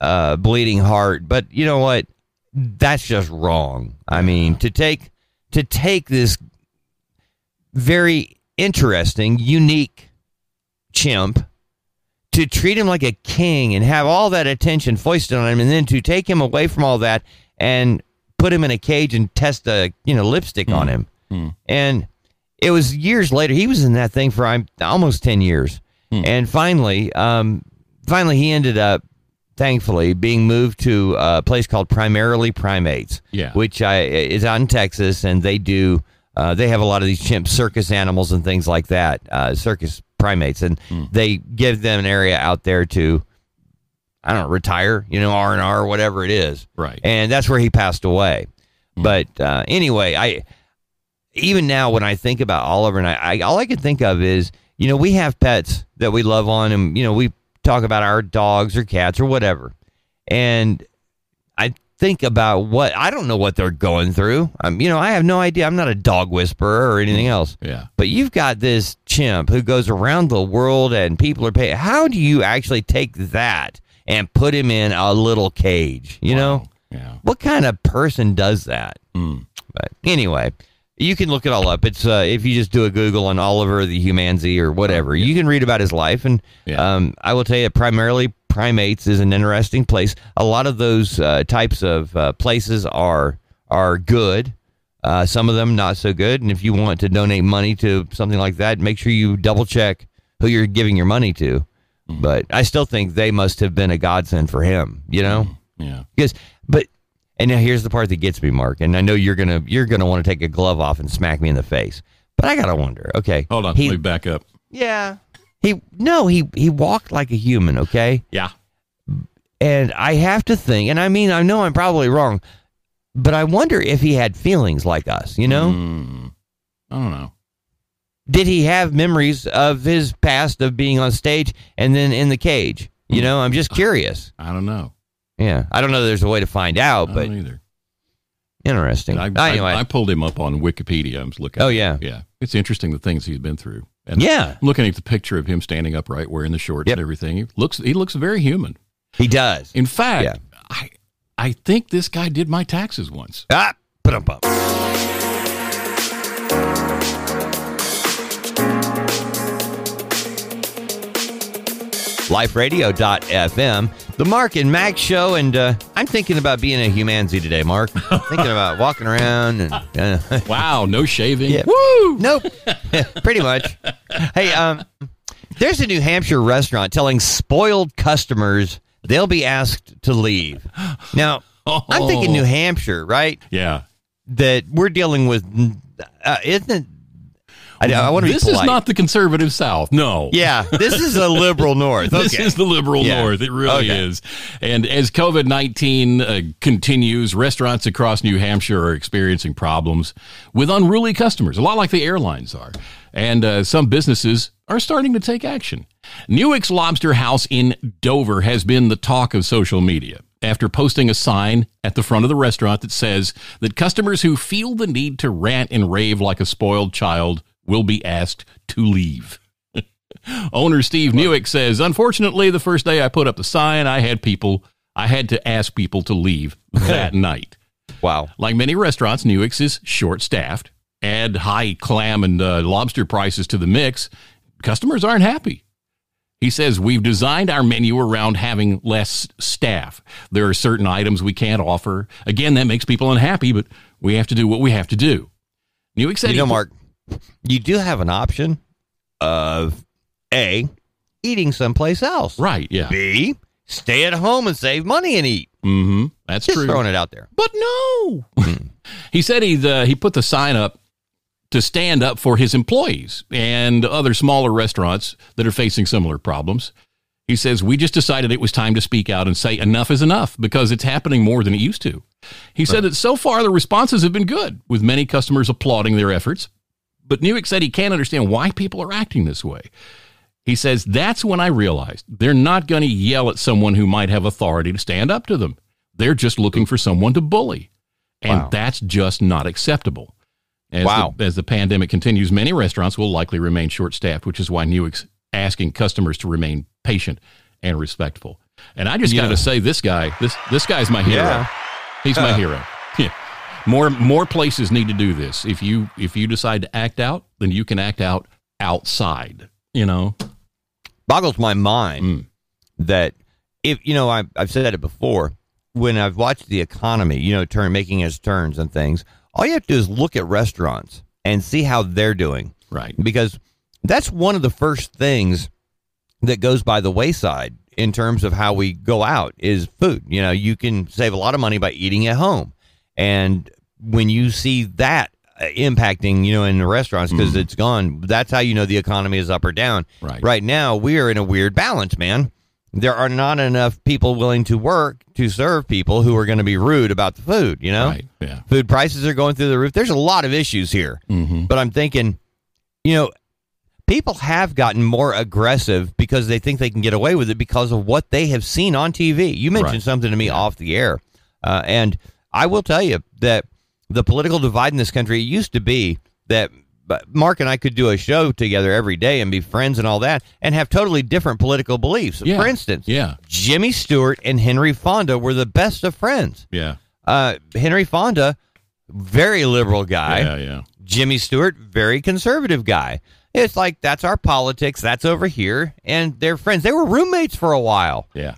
uh, bleeding heart, but you know what? That's just wrong. I mean, to take to take this very interesting, unique chimp to treat him like a king and have all that attention foisted on him, and then to take him away from all that and put him in a cage and test a you know lipstick on hmm. him, hmm. and it was years later. He was in that thing for almost ten years, hmm. and finally, um, finally, he ended up, thankfully, being moved to a place called Primarily Primates, Yeah. which I, is out in Texas, and they do. Uh, they have a lot of these chimp circus animals and things like that, uh, circus primates, and they give them an area out there to, I don't know, retire, you know, R and R, whatever it is, Right. and that's where he passed away. But uh, anyway, I even now when I think about Oliver and I, I, all I can think of is, you know, we have pets that we love on, and you know, we talk about our dogs or cats or whatever, and I think about what I don't know what they're going through. Um, you know, I have no idea. I'm not a dog whisperer or anything else. Yeah. But you've got this chimp who goes around the world and people are paying. How do you actually take that and put him in a little cage? You know, Yeah. what kind of person does that? But anyway, you can look it all up. It's uh, if you just do a Google on Oliver the Humanzee or whatever, you can read about his life. And Yeah. um, I will tell you, primarily primates is an interesting place. A lot of those uh, types of uh, places are are good. Uh, some of them not so good. And if you want to donate money to something like that, make sure you double check who you're giving your money to. But I still think they must have been a godsend for him. You know Yeah. because but and now here's the part that gets me mark and i know you're gonna you're gonna want to take a glove off and smack me in the face but i gotta wonder okay Hold on. he, let me back up. yeah he no he he walked like a human okay Yeah. And I have to think, and I mean, I know I'm probably wrong, but I wonder if he had feelings like us, you know? Mm, I don't know. Did he have memories of his past of being on stage and then in the cage? You know, I'm just curious. I don't know. Yeah. I don't know there's a way to find out, I but either. interesting. I, I- anyway. I, pulled him up on Wikipedia. I was looking. Oh, yeah. yeah. It's interesting the things he's been through. And Yeah. I'm looking at the picture of him standing upright, wearing the shorts Yep. and everything. He looks he looks very human. he does. In fact, Yeah. I I think this guy did my taxes once. Ah, put him up. LifeRadio.fm, the Mark and Max show, and uh, I'm thinking about being a humanity today, Mark. thinking about walking around and uh, Wow, no shaving. Yeah. Woo! Nope. Pretty much. Hey, um, there's a New Hampshire restaurant telling spoiled customers they'll be asked to leave. Now, I'm thinking New Hampshire, right? Yeah. That we're dealing with, uh, isn't it? I, I want to be This is not the conservative South. No. Yeah, this is a liberal North. This is the liberal Yeah. north. It really Okay. is. And as COVID 19 uh, continues, restaurants across New Hampshire are experiencing problems with unruly customers, a lot like the airlines are. And uh, some businesses are starting to take action. Newick's Lobster House in Dover has been the talk of social media after posting a sign at the front of the restaurant that says that customers who feel the need to rant and rave like a spoiled child will be asked to leave. Owner Steve Newick says, Unfortunately, the first day I put up the sign, I had people, I had to ask people to leave that night. wow. Like many restaurants, Newick's is short staffed. Add high clam and uh, lobster prices to the mix, customers aren't happy. He says, We've designed our menu around having less staff. There are certain items we can't offer. Again, that makes people unhappy, but we have to do what we have to do. Newick said, You know, Mark, you do have an option of A, eating someplace else. Right, yeah. B, stay at home and save money and eat. Mm-hmm. That's Just true. throwing it out there. But no. he said he uh, he put the sign up to stand up for his employees and other smaller restaurants that are facing similar problems. He says we just decided it was time to speak out and say enough is enough because it's happening more than it used to. He said that so far the responses have been good with many customers applauding their efforts. But Newick said he can't understand why people are acting this way. He says, That's when I realized they're not going to yell at someone who might have authority to stand up to them. They're just looking for someone to bully. And Wow. that's just not acceptable. As, Wow. the, as the pandemic continues, many restaurants will likely remain short staffed, which is why Newick's asking customers to remain patient and respectful. And I just got to say, this guy, this this guy's my hero. Yeah. He's my hero. Yeah. More more places need to do this. If you if you decide to act out, then you can act out outside. You know. boggles my mind Mm. that if you know I, I've said it before when I've watched the economy, you know, turn making its turns and things. All you have to do is look at restaurants and see how they're doing Right. because that's one of the first things that goes by the wayside in terms of how we go out is food. You know, you can save a lot of money by eating at home. And when you see that uh, impacting, you know, in the restaurants because it's gone, that's how you know the economy is up or down. Right. Right now, we are in a weird balance, man. There are not enough people willing to work to serve people who are going to be rude about the food, you know? Right. Yeah. Food prices are going through the roof. There's a lot of issues here. Mm-hmm. But I'm thinking, you know, people have gotten more aggressive because they think they can get away with it because of what they have seen on TV. You mentioned Right. something to me off the air. Uh, and I will tell you that the political divide in this country used to be that Mark and I could do a show together every day and be friends and all that and have totally different political beliefs. Yeah. For instance, Yeah. Jimmy Stewart and Henry Fonda were the best of friends. Yeah. Uh, Henry Fonda, very liberal guy. Yeah. Yeah. Jimmy Stewart, very conservative guy. It's like that's our politics, that's over here, and they're friends. They were roommates for a while, Yeah.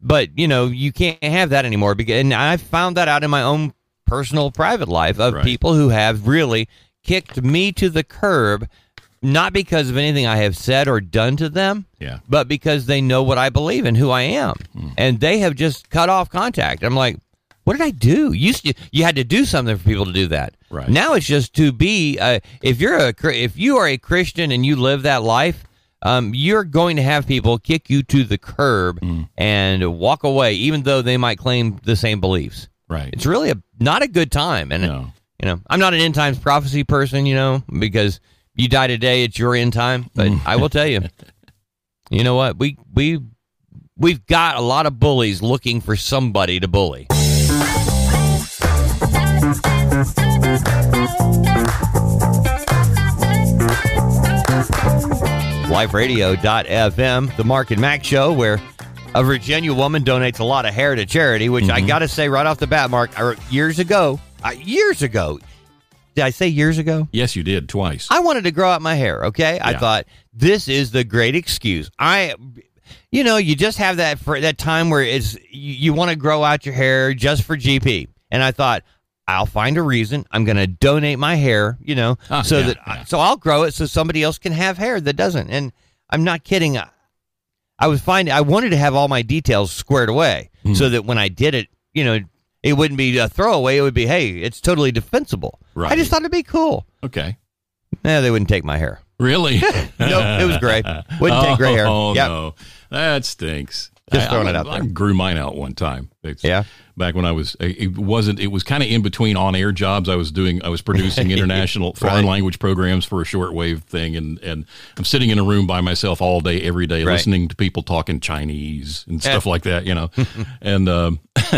But you know you can't have that anymore. Because and I found that out in my own personal private life of Right. people who have really kicked me to the curb, not because of anything I have said or done to them, Yeah. but because they know what I believe and who I am, Hmm. and they have just cut off contact. I'm like, what did I do? You to, you had to do something for people to do that. Right. Now it's just to be. Uh, if you're a if you are a Christian and you live that life, um, you're going to have people kick you to the curb Mm. and walk away, even though they might claim the same beliefs. Right. It's really a not a good time, and No. you know, I'm not an end times prophecy person, you know, because you die today, it's your end time. But Mm. I will tell you, you know what? We we we've got a lot of bullies looking for somebody to bully. LifeRadio.fm, the Mark and Mack show, where a Virginia woman donates a lot of hair to charity, which I mm-hmm. got to say right off the bat, Mark, years ago, years ago, did I say years ago? Yes, you did twice. I wanted to grow out my hair. Okay, I thought this is the great excuse. I, you know, you just have that for that time where it's you, you want to grow out your hair just for GP, and I thought I'll find a reason. I'm going to donate my hair, you know, Ah, so yeah, that yeah. so I'll grow it so somebody else can have hair that doesn't. And I'm not kidding. I, I was finding I wanted to have all my details squared away Hmm. so that when I did it, you know. It wouldn't be a throwaway. It would be, hey, it's totally defensible. Right. I just thought it'd be cool. Okay. Yeah, they wouldn't take my hair. Really? Nope, it was gray. Wouldn't take gray hair. Oh Yep. no, that stinks. Just I- throwing I- it out I there. grew mine out one time. It's- Yeah? Back when I was, it wasn't. It was kind of in between on-air jobs. I was doing. I was producing international foreign language programs for a shortwave thing, and and I'm sitting in a room by myself all day, every day, Right. listening to people talking Chinese and stuff like that. You know, and um,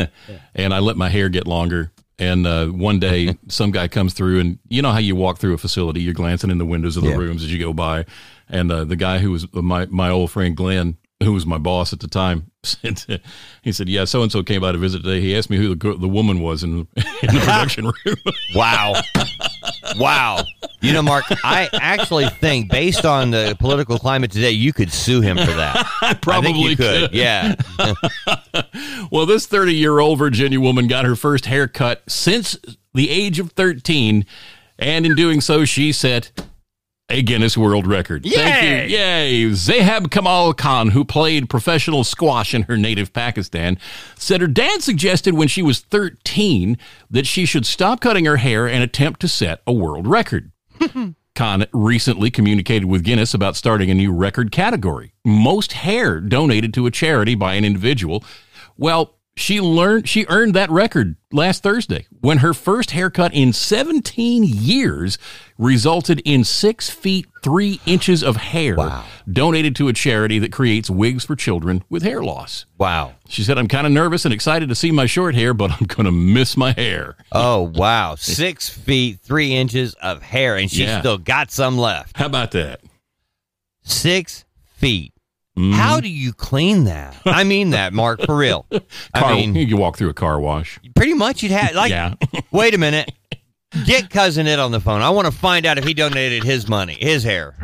and I let my hair get longer. And uh, one day, some guy comes through, and you know how you walk through a facility, you're glancing in the windows of the Yeah. rooms as you go by. And uh, the guy who was my my old friend Glenn, who was my boss at the time, said, he said, "Yeah, so and so came by to visit today. He asked me who the the woman was in, in the production room." Wow. wow. You know, Mark, I actually think based on the political climate today, you could sue him for that. I Probably could. could. Yeah. well, this 30 year old Virginia woman got her first haircut since the age of 13, and in doing so, she set a Guinness World Record. Thank you. Yay. Zahab Kamal Khan, who played professional squash in her native Pakistan, said her dad suggested when she was 13 that she should stop cutting her hair and attempt to set a world record. Khan recently communicated with Guinness about starting a new record category most hair donated to a charity by an individual. Well, she learned she earned that record last Thursday when her first haircut in 17 years resulted in six feet three inches of hair Wow. donated to a charity that creates wigs for children with hair loss. Wow. She said, I'm kind of nervous and excited to see my short hair, but I'm going to miss my hair. Oh, wow. Six feet, three inches of hair, and she Yeah. still got some left. How about that? Six feet. Mm-hmm. How do you clean that? I mean that, Mark, for real. I mean, you walk through a car wash. pretty much you'd have, like, Yeah. wait a minute. Get Cousin Itt on the phone. I want to find out if he donated his money, his hair.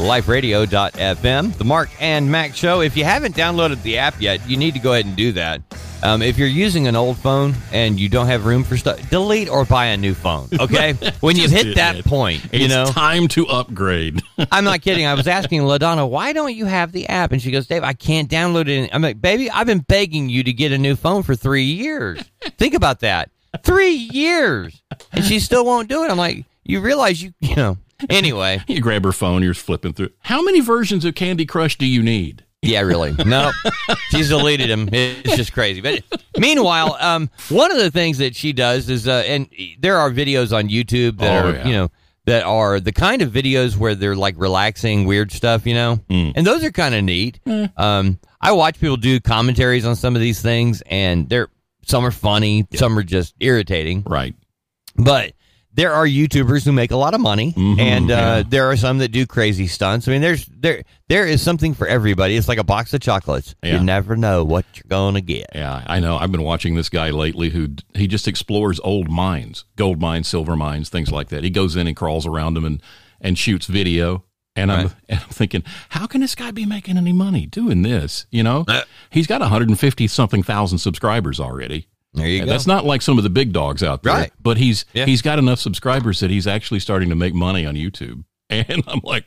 LifeRadio.fm, the Mark and Mack Show. If you haven't downloaded the app yet, you need to go ahead and do that. Um, if you're using an old phone and you don't have room for stuff, delete or buy a new phone. Okay, when you've hit that it. point, you it's know. time to upgrade. I'm not kidding. I was asking LaDonna, why don't you have the app? And she goes, Dave, I can't download it. I'm like, baby, I've been begging you to get a new phone for three years. Think about that. Three years. And she still won't do it. I'm like, you realize you, you know. Anyway, you grab her phone, you're flipping through. How many versions of Candy Crush do you need? yeah, really. No, she's deleted him. It's just crazy. But meanwhile, um, one of the things that she does is, uh, and there are videos on YouTube that Oh, are, yeah. you know, that are the kind of videos where they're like relaxing, weird stuff, you know, Hmm. and those are kind of neat. Um, I watch people do commentaries on some of these things, and they're some are funny, some are just irritating, Right. but. There are YouTubers who make a lot of money, Mhm, and uh, yeah. there are some that do crazy stunts. I mean, there's there there is something for everybody. It's like a box of chocolates. Yeah. You never know what you're gonna get. Yeah, I know. I've been watching this guy lately who he just explores old mines, gold mines, silver mines, things like that. He goes in and crawls around them and and shoots video. And I'm Right. and I'm thinking, how can this guy be making any money doing this? You know, Uh. he's got 150 something thousand subscribers already. There you go. That's not like some of the big dogs out there, Right. but he's Yeah. he's got enough subscribers that he's actually starting to make money on YouTube. And I'm like,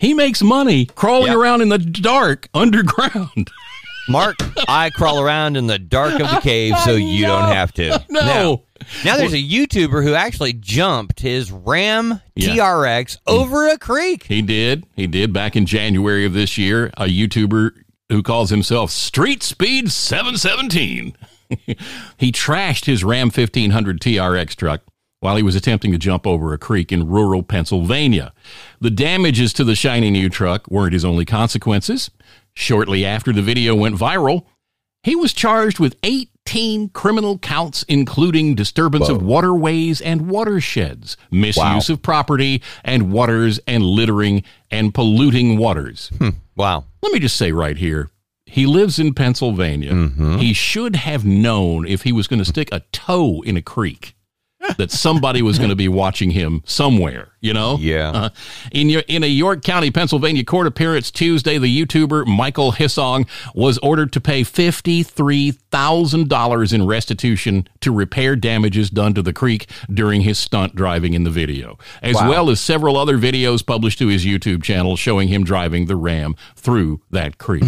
he makes money crawling Yep. around in the dark underground. Mark, I crawl around in the dark of the cave so you don't have to. No. Now, now there's a YouTuber who actually jumped his Ram Yeah. TRX over a creek. He did. He did back in January of this year. A YouTuber who calls himself Street Speed 717. he trashed his Ram 1500 TRX truck while he was attempting to jump over a creek in rural Pennsylvania. The damages to the shiny new truck weren't his only consequences. Shortly after the video went viral, he was charged with 18 criminal counts, including disturbance of waterways and watersheds, misuse of property and waters, and littering and polluting waters. Hmm. Wow. Let me just say right here he lives in Pennsylvania. Mm-hmm. He should have known if he was going to stick a toe in a creek. That somebody was going to be watching him somewhere, you know. Yeah. Uh, in your in a York County, Pennsylvania court appearance Tuesday, the YouTuber Michael Hissong was ordered to pay fifty three thousand dollars in restitution to repair damages done to the creek during his stunt driving in the video, as Wow. well as several other videos published to his YouTube channel showing him driving the Ram through that creek.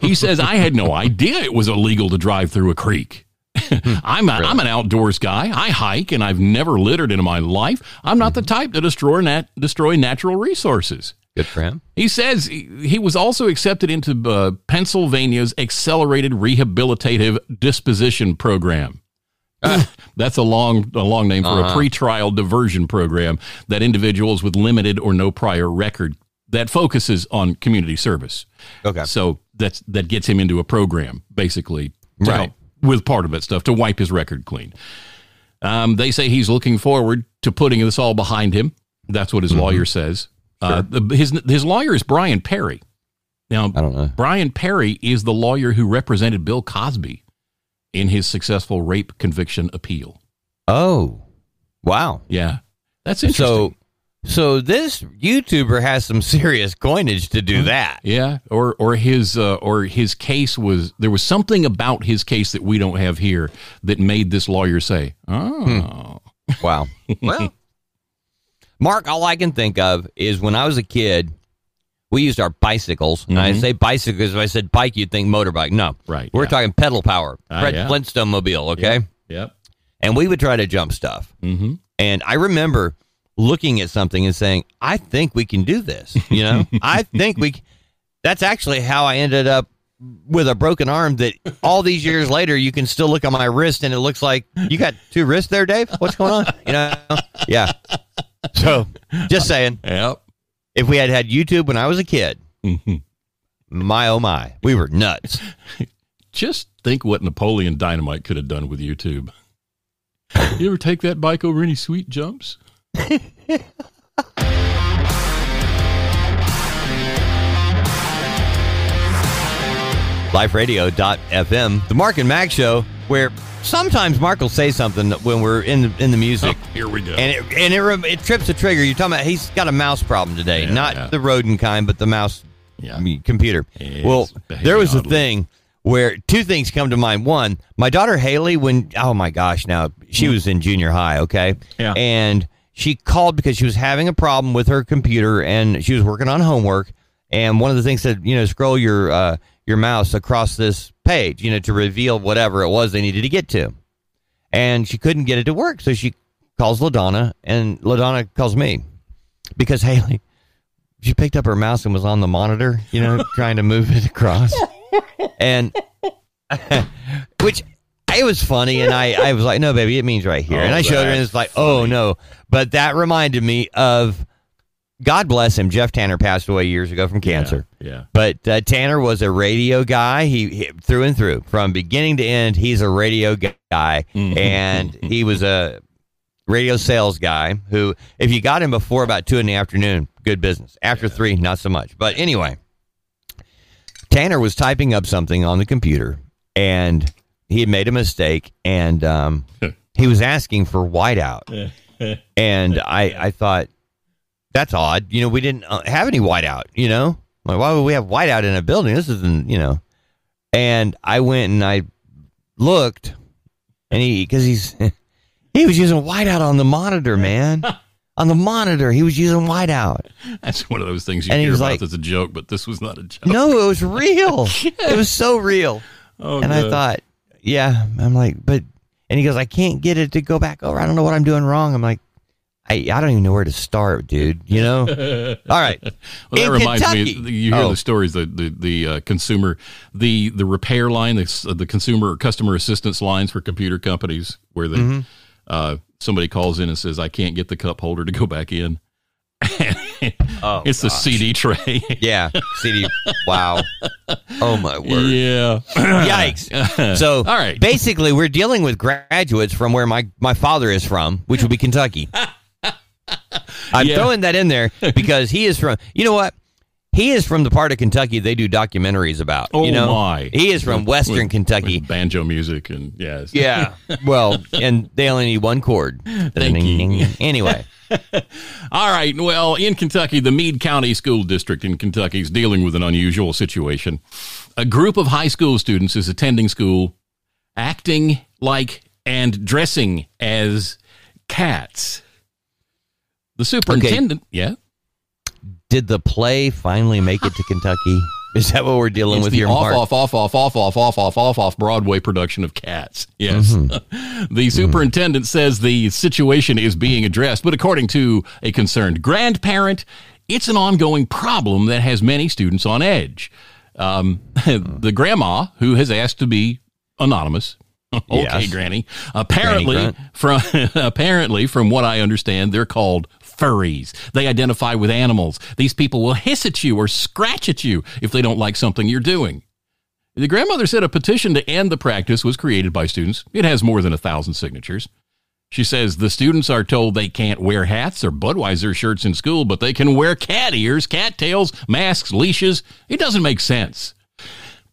he says, "I had no idea it was illegal to drive through a creek." I'm a, I'm an outdoors guy. I hike and I've never littered in my life. I'm not the type to destroy nat- destroy natural resources. Good for him. He says he was also accepted into uh, Pennsylvania's Accelerated Rehabilitative Disposition Program. That's a long a long name for a pretrial diversion program that individuals with limited or no prior record that focuses on community service. Okay. So that's that gets him into a program basically to Right. help with part of that stuff to wipe his record clean. Um, they say he's looking forward to putting this all behind him. That's what his Mm-hmm. lawyer says. Uh, the, his his lawyer is Brian Perry. Now, I don't know. Brian Perry is the lawyer who represented Bill Cosby in his successful rape conviction appeal. Oh, wow. Yeah, that's interesting. So, so this YouTuber has some serious coinage to do that. Yeah, or or his uh, or his case was there was something about his case that we don't have here that made this lawyer say, "Oh, Wow. Well, Mark, all I can think of is when I was a kid, we used our bicycles. And I say bicycles. If I said bike, you'd think motorbike. No. Right, We're yeah. talking pedal power. Ah, Fred yeah. Flintstone mobile, okay? yep, And we would try to jump stuff. mm-hmm. And I remember looking at something and saying, I think we can do this. You know, I think we, that's actually how I ended up with a broken arm that all these years later, you can still look at my wrist and it looks like you got two wrists there, Dave. What's going on? You know? Yeah. So just saying, yep." if we had had YouTube when I was a kid, Mhm. my oh my, we were nuts. Just think what Napoleon Dynamite could have done with YouTube. you ever take that bike over any sweet jumps? LifeRadio.fm, the Mark and Mack show, where sometimes Mark will say something when we're in the, in the music. Oh, here we go. And it and it, it trips the trigger. You're talking about he's got a mouse problem today, Yeah, not yeah. the rodent kind, but the mouse Yeah. I mean, computer. It's well, there was a thing where two things come to mind. One, my daughter Haley, when oh my gosh, now she was in junior high, okay, Yeah. and she called because she was having a problem with her computer and she was working on homework. And one of the things said, you know, scroll your uh, your mouse across this page, you know, to reveal whatever it was they needed to get to. And she couldn't get it to work, so she calls Ladonna, and Ladonna calls me because Haley, she picked up her mouse and was on the monitor, you know, trying to move it across, and which it was funny, and I I was like, no, baby, it means right here, and Oh, I showed her, and it's like, oh no, but that reminded me of. God bless him. Jeff Tanner passed away years ago from cancer. Yeah. But uh, Tanner was a radio guy. He, he through and through, from beginning to end, he's a radio guy, and he was a radio sales guy. Who, if you got him before about two in the afternoon, good business. After three, not so much. But anyway, Tanner was typing up something on the computer, and he had made a mistake, and um, he was asking for whiteout, and I, I thought that's odd. You know, we didn't uh, have any whiteout. You know, like why would we have whiteout in a building? This isn't, you know. And I went and I looked, and he because he's he was using whiteout on the monitor, man, on the monitor. He was using whiteout. That's one of those things you And he hear about like- as a joke, but this was not a joke. No, it was real. It was so real. Oh, and I thought, yeah, I'm like, but, and he goes, I can't get it to go back over. I don't know what I'm doing wrong. I'm like, I, I don't even know where to start, dude. You know? All right. Well, that In reminds Kentucky- me. You hear Oh. the stories, the the, the uh, consumer, the the repair line, the, the consumer or customer assistance lines for computer companies, where they Mm-hmm. uh, somebody calls in and says, "I can't get the cup holder to go back in." Oh, it's the CD tray. Yeah. CD. Wow. Oh, my word. yeah. Yikes. So, All right. basically, we're dealing with graduates from where my, my father is from, which would be Kentucky. I'm Yeah. throwing that in there because he is from, you know what? He is from the part of Kentucky they do documentaries about. Oh you know? my! He is from With- Western with- Kentucky. with banjo music and yes. Yeah. Well, and they only need one chord. Thank you. Anyway. All right. Well, in Kentucky, the Meade County School District in Kentucky is dealing with an unusual situation. A group of high school students is attending school, acting like and dressing as cats. The superintendent, yeah, Did the play finally make it to Kentucky? Is that what we're dealing it's with the here, off, Mark? off, off, off, off, off, off, off, off, off Broadway production of Cats. Yes, Mm-hmm. the superintendent says the situation is being addressed, but according to a concerned grandparent, it's an ongoing problem that has many students on edge. Um, the grandma who has asked to be anonymous. Okay, Yes. Granny. Apparently, Granny from apparently, from what I understand, they're called furries. They identify with animals. These people will hiss at you or scratch at you if they don't like something you're doing. The grandmother said a petition to end the practice was created by students. It has more than a thousand signatures. She says the students are told they can't wear hats or Budweiser shirts in school, but they can wear cat ears, cat tails, masks, leashes. It doesn't make sense.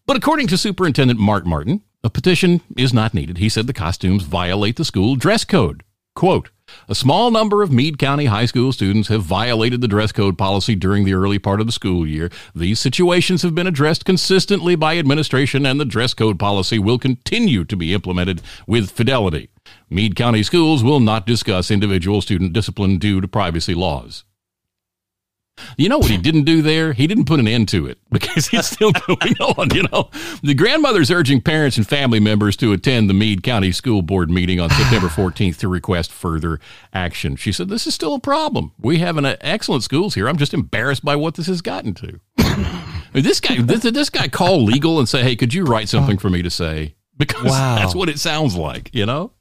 But according to Superintendent Mark Martin, a petition is not needed. He said the costumes violate the school dress code. Quote, a small number of Meade County high school students have violated the dress code policy during the early part of the school year. These situations have been addressed consistently by administration, and the dress code policy will continue to be implemented with fidelity. Meade County schools will not discuss individual student discipline due to privacy laws. You know what he didn't do there? He didn't put an end to it because it's still going on. You know, the grandmother's urging parents and family members to attend the Meade County School Board meeting on September 14th to request further action. She said, This is still a problem. We have an uh, excellent schools here. I'm just embarrassed by what this has gotten to. This guy, this, this guy call legal and say, Hey, could you write something for me to say? Because Wow. that's what it sounds like, you know?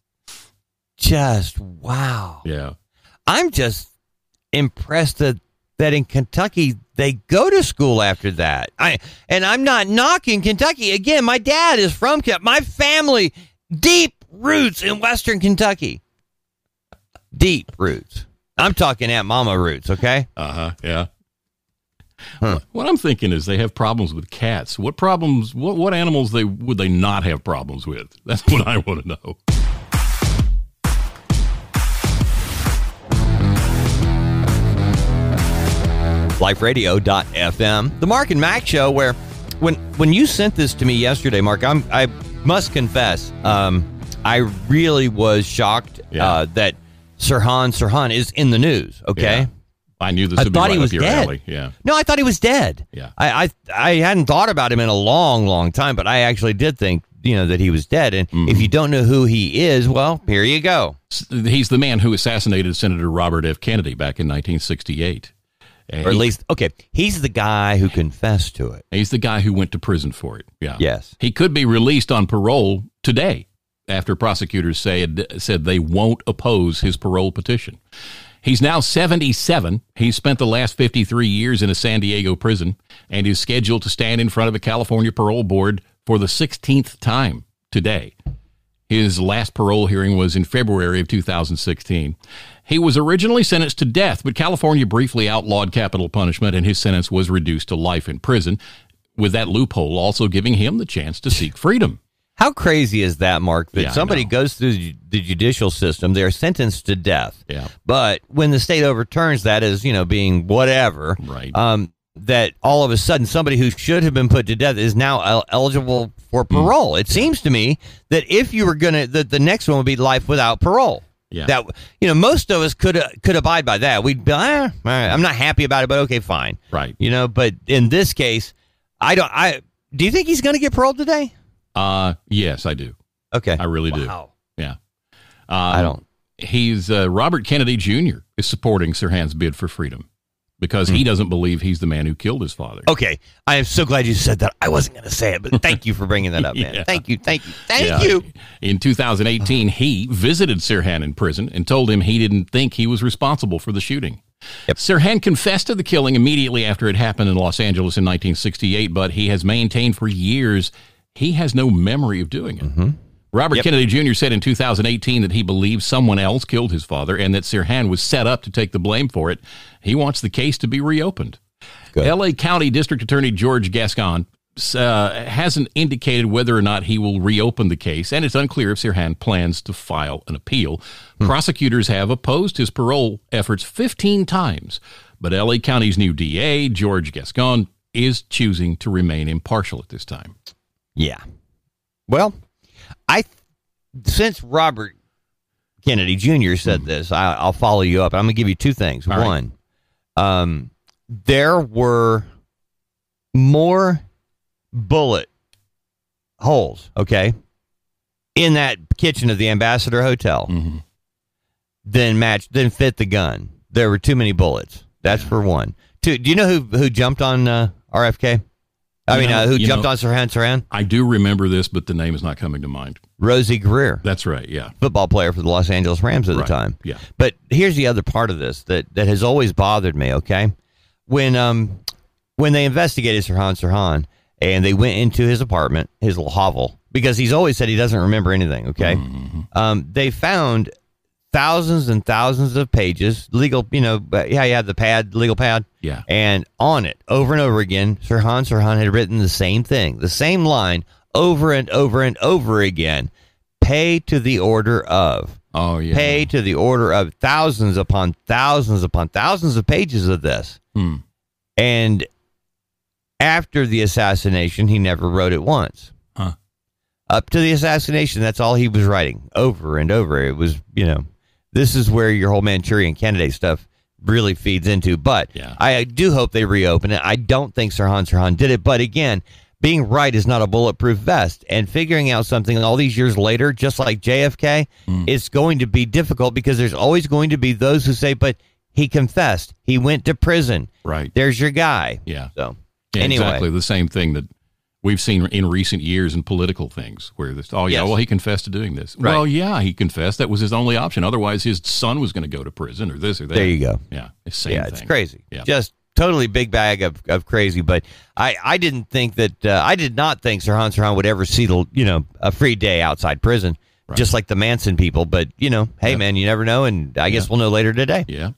Just wow. Yeah. I'm just impressed that that in Kentucky they go to school after that. I and I'm not knocking Kentucky again. My dad is from Kentucky. My family deep roots in Western Kentucky. Deep roots. I'm talking Aunt Mama roots. Okay. Uh huh. Yeah. Huh. What I'm thinking is they have problems with cats. What problems? What what animals they would they not have problems with? That's what I want to know. liferadio.fm. The Mark and Mack show where when when you sent this to me yesterday, Mark, I'm I must confess, um, I really was shocked Yeah. uh, that Sirhan Sirhan is in the news. Okay. Yeah. I knew this I would be thought right he was your dead. alley. Yeah. No, I thought he was dead. Yeah. I, I I hadn't thought about him in a long, long time, but I actually did think, you know, that he was dead. And Mm-hmm. if you don't know who he is, well, here you go. He's the man who assassinated Senator Robert F. Kennedy back in 1968. And Or at he- least, okay, he's the guy who confessed to it. he's the guy who went to prison for it. Yeah. Yes. He could be released on parole today after prosecutors said said they won't oppose his parole petition. He's now 77. He's spent the last 53 years in a San Diego prison and is scheduled to stand in front of a California parole board for the 16th time today. His last parole hearing was in February of 2016. He was originally sentenced to death, but California briefly outlawed capital punishment and his sentence was reduced to life in prison, with that loophole also giving him the chance to seek freedom. How crazy is that, Mark? That Yeah, somebody goes through the judicial system, they're sentenced to death. Yeah. But when the state overturns that as, you know, being whatever, Right. um, that all of a sudden somebody who should have been put to death is now eligible for Hmm. parole. It seems to me that if you were going to, that the next one would be life without parole. Yeah. That you know, most of us could could abide by that. We'd be, eh, all right, I'm not happy about it, but okay, fine. Right. You know, but in this case, I don't. I do you think he's going to get paroled today? Uh, yes, I do. Okay, I really do. Wow. Yeah. I Um, don't. He's uh, Robert Kennedy Jr. is supporting Sirhan's bid for freedom because he doesn't believe he's the man who killed his father. Hmm. Okay, I am so glad you said that. I wasn't going to say it, but thank you for bringing that up, man. Yeah. Thank you, thank you, thank Yeah. you. In 2018, he visited Sirhan in prison and told him he didn't think he was responsible for the shooting. Yep. Sirhan confessed to the killing immediately after it happened in Los Angeles in 1968, but he has maintained for years he has no memory of doing it. Robert Yep. Kennedy Jr. said in 2018 that he believes someone else killed his father and that Sirhan was set up to take the blame for it. He wants the case to be reopened. Good. LA County District Attorney George Gascon uh, hasn't indicated whether or not he will reopen the case, and it's unclear if Sirhan plans to file an appeal. Prosecutors have opposed his parole efforts 15 times, but LA County's new DA, George Gascon, is choosing to remain impartial at this time. Yeah. Well, I since Robert Kennedy Jr. said this, I, I'll follow you up. I'm going to give you two things. One. All right. Um, there were more bullet holes. Okay, in that kitchen of the Ambassador Hotel Mm-hmm. than match than fit the gun. There were too many bullets. That's for one. Two. Do you know who who jumped on uh, RFK? I mean, know- uh, who jumped know- on Sirhan Sirhan? I do remember this, but the name is not coming to mind. Rosey Grier. That's right. Yeah. football player for the Los Angeles Rams at the time. Yeah. But here's the other part of this that, that has always bothered me, okay? When um when they investigated Sirhan Sirhan and they went into his apartment, his little hovel, because he's always said he doesn't remember anything, okay? Mm-hmm. Um, they found thousands and thousands of pages, legal, you know, yeah, you had the pad, legal pad. Yeah. And on it, over and over again, Sirhan Sirhan had written the same thing, the same line over and over and over again. Pay to the order of. Oh yeah. Pay to the order of thousands upon thousands upon thousands of pages of this. Hmm. And after the assassination, he never wrote it once. Huh. Up to the assassination, that's all he was writing over and over. It was, you know, this is where your whole Manchurian candidate stuff really feeds into. But Yeah. I do hope they reopen it. I don't think Sirhan Sirhan did it. But again, being right is not a bulletproof vest. And figuring out something all these years later, just like JFK, Hmm. it's going to be difficult because there's always going to be those who say, but he confessed. He went to prison. Right. There's your guy. Yeah. So, Yeah, anyway. Exactly the same thing that we've seen in recent years in political things where this, oh, yeah, Yes. well, he confessed to doing this. Right. Well, yeah, he confessed. That was his only option. Otherwise, his son was going to go to prison or this or that. There you go. Yeah. it's Same yeah, thing. it's crazy. Yeah. Just totally big bag of, of crazy. But I, I didn't think that uh, I did not think Sirhan Sirhan would ever see the you know a free day outside prison, just like the Manson people. But you know, hey Yeah. man, you never know, and I guess Yeah. we'll know later today. Yeah.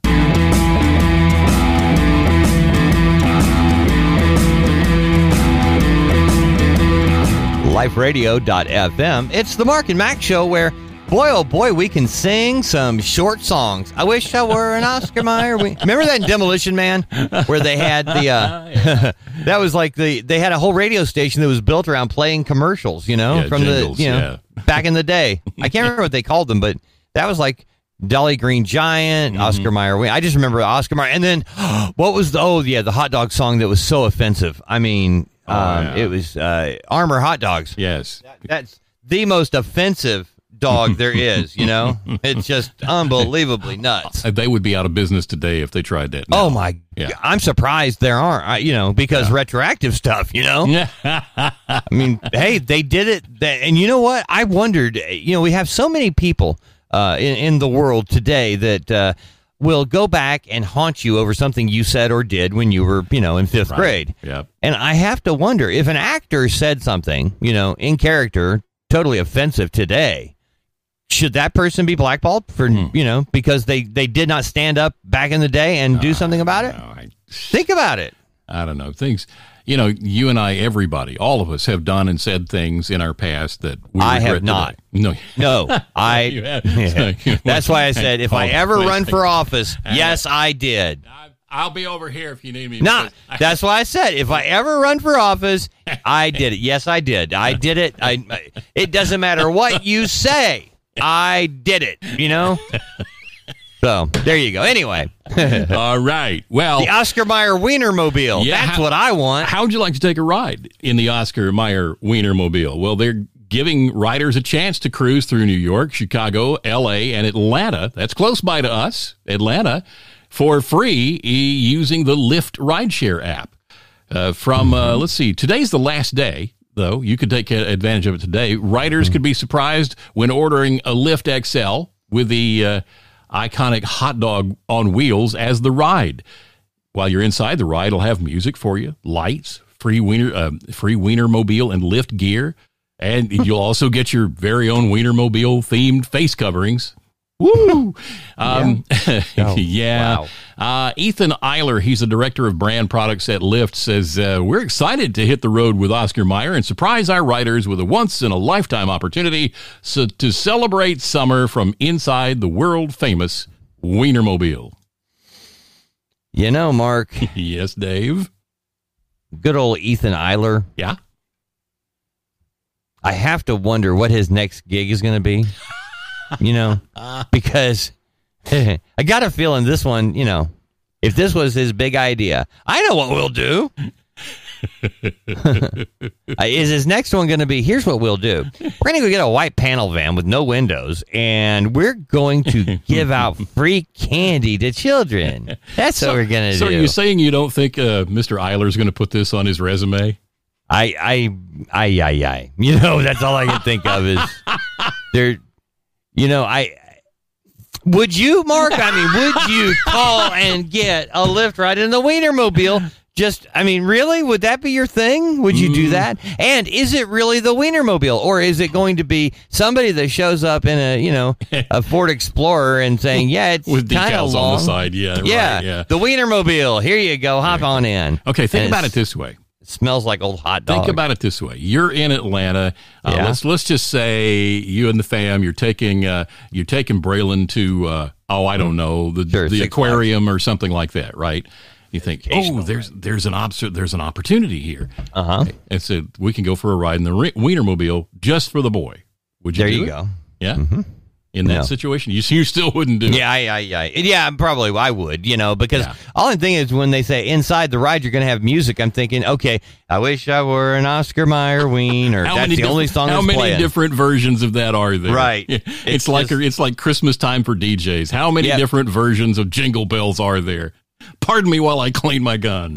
LifeRadio.fm. It's the Mark and Mack show where. Boy, oh boy, we can sing some short songs. I wish I were an Oscar Mayer. We, remember that in Demolition Man, where they had the uh, that was like the they had a whole radio station that was built around playing commercials. You know, Yeah, from jingles, the you know back in the day. I can't remember what they called them, but that was like Jolly Green Giant, Mm-hmm. Oscar Mayer. I just remember Oscar Mayer, and then what was the oh yeah the hot dog song that was so offensive. I mean, Oh, um, yeah. it was uh, Armour Hot Dogs. Yes. That's the most offensive dog there is. You know, it's just unbelievably nuts. Uh, They would be out of business today if they tried that. now. Oh my! Yeah. I'm surprised there aren't. I, you know, because retroactive stuff. You know, I mean, hey, they did it, that, and you know what? I wondered. You know, we have so many people uh, in, in the world today that uh, will go back and haunt you over something you said or did when you were, you know, in fifth grade. Yep. And I have to wonder if an actor said something, you know, in character, totally offensive today. Should that person be blackballed for hmm. you know because they they did not stand up back in the day and do ah, something about it? No, I, Think about it. I don't know. Things, you know, you and I, everybody, all of us have done and said things in our past that we I have not. today. No. No, I. Yeah. That's why I said if I ever run for office, yes, I did. I'll be over here if you need me. Nah, that's why I said if I ever run for office, I did it. Yes, I did. I did it. I. It doesn't matter what you say. I did it. You know. So there you go. Anyway, All right. Well, the Oscar Mayer Wienermobile. Yeah, That's how- what I want. How would you like to take a ride in the Oscar Mayer Wienermobile? Well, they're giving riders a chance to cruise through New York, Chicago, LA, and Atlanta. That's close by to us, Atlanta, for free e- using the Lyft rideshare app. Uh, from, uh, let's see, today's the last day. Though you could take advantage of it today. Riders could be surprised when ordering a Lyft XL with the uh, iconic hot dog on wheels as the ride. While you're inside, the ride will have music for you, lights, free wiener, uh, free Wienermobile and Lyft gear, and you'll also get your very own Wienermobile themed face coverings. Woo! Um, yeah. Wow. Uh, Ethan Eiler, he's the director of brand products at Lyft, says uh, we're excited to hit the road with Oscar Mayer and surprise our riders with a once in a lifetime opportunity so, to celebrate summer from inside the world famous Wienermobile. You know, Mark, yes, Dave. good old Ethan Eiler. Yeah. I have to wonder what his next gig is going to be. You know, because I got a feeling this one, you know, if this was his big idea, I know what we'll do. Is his next one going to be? Here's what we'll do. We're going to go get a white panel van with no windows, and we're going to give out free candy to children. That's what we're going to So do. So, are you saying you don't think uh, Mr. Eiler's going to put this on his resume? I, I, I, I, I. You know, that's all I can think of is there. You know, I. Would you, Mark? I mean, would you call and get a Lyft ride in the Wienermobile? Just, I mean, really? Would that be your thing? Would you Mm. do that? And is it really the Wienermobile, or is it going to be somebody that shows up in a, you know, a Ford Explorer and saying, "Yeah, it's With kind of decals long." on the side. Yeah. Yeah, Right, yeah. the Wienermobile. Here you go. Hop on in. Okay. Think about it this way. It smells like old hot dog. Think about it this way: You're in Atlanta. Uh, Yeah. Let's let's just say you and the fam. You're taking uh, you're taking Braylon to uh, oh I don't know the Sure, the aquarium or something like that, right? You think oh there's there's an obs- there's an opportunity here. Uh huh. And so we can go for a ride in the Re- Wienermobile just for the boy. Would you? There do you it? go. Yeah. In that Yeah. situation, you you still wouldn't do it. Yeah, I, I, I, yeah, probably I would, you know, because Yeah. all I'm thinking is when they say inside the ride you're going to have music, I'm thinking, okay, I wish I were an Oscar Mayer Wiener. That's the only song How many playing. different versions of that are there? Right. It's, It's like just- it's like Christmas time for DJs. How many different versions of Jingle Bells are there? Pardon me while I clean my gun.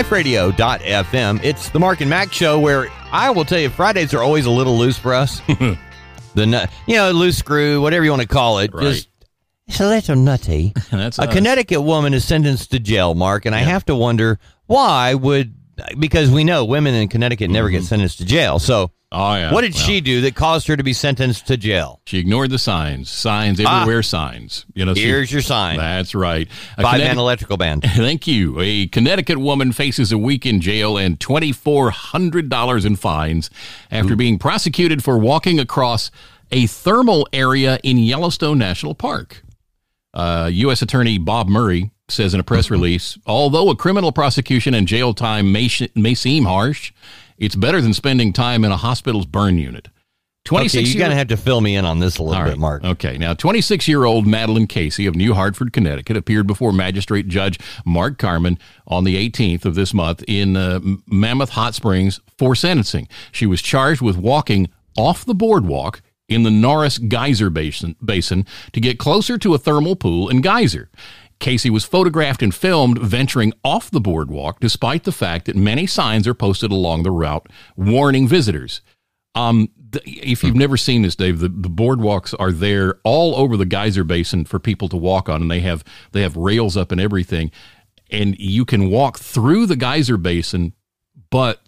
LifeRadio.fm. It's the Mark and Mack show where I will tell you Fridays are always a little loose for us. the you know loose screw, whatever you want to call it, Right. just it's a little nutty. A us. Connecticut woman is sentenced to jail, Mark, and I have to wonder why would because we know women in Connecticut never get sentenced to jail. So Oh yeah. what did Well, she do that caused her to be sentenced to jail? She ignored the signs. Signs Ah. everywhere. Signs. You know. she- Here's your sign. That's right. A Five man electrical band. Thank you. A Connecticut woman faces a week in jail and $2,400 in fines after being prosecuted for walking across a thermal area in Yellowstone National Park. Uh, U.S. Attorney Bob Murray says in a press release although a criminal prosecution and jail time may, sh- may seem harsh, it's better than spending time in a hospital's burn unit. 26 Okay, you're year- gonna have to fill me in on this a little bit. Mark. Okay. Now, 26 year old Madeline Casey of New Hartford, Connecticut, appeared before Magistrate Judge Mark Carman on the 18th of this month in uh, Mammoth Hot Springs for sentencing. She was charged with walking off the boardwalk in the Norris Geyser Basin, basin to get closer to a thermal pool and geyser. Casey was photographed and filmed venturing off the boardwalk, despite the fact that many signs are posted along the route warning visitors. Um, th- if you've never seen this, Dave, the, the boardwalks are there all over the geyser basin for people to walk on, and they have they have rails up and everything, and you can walk through the geyser basin. But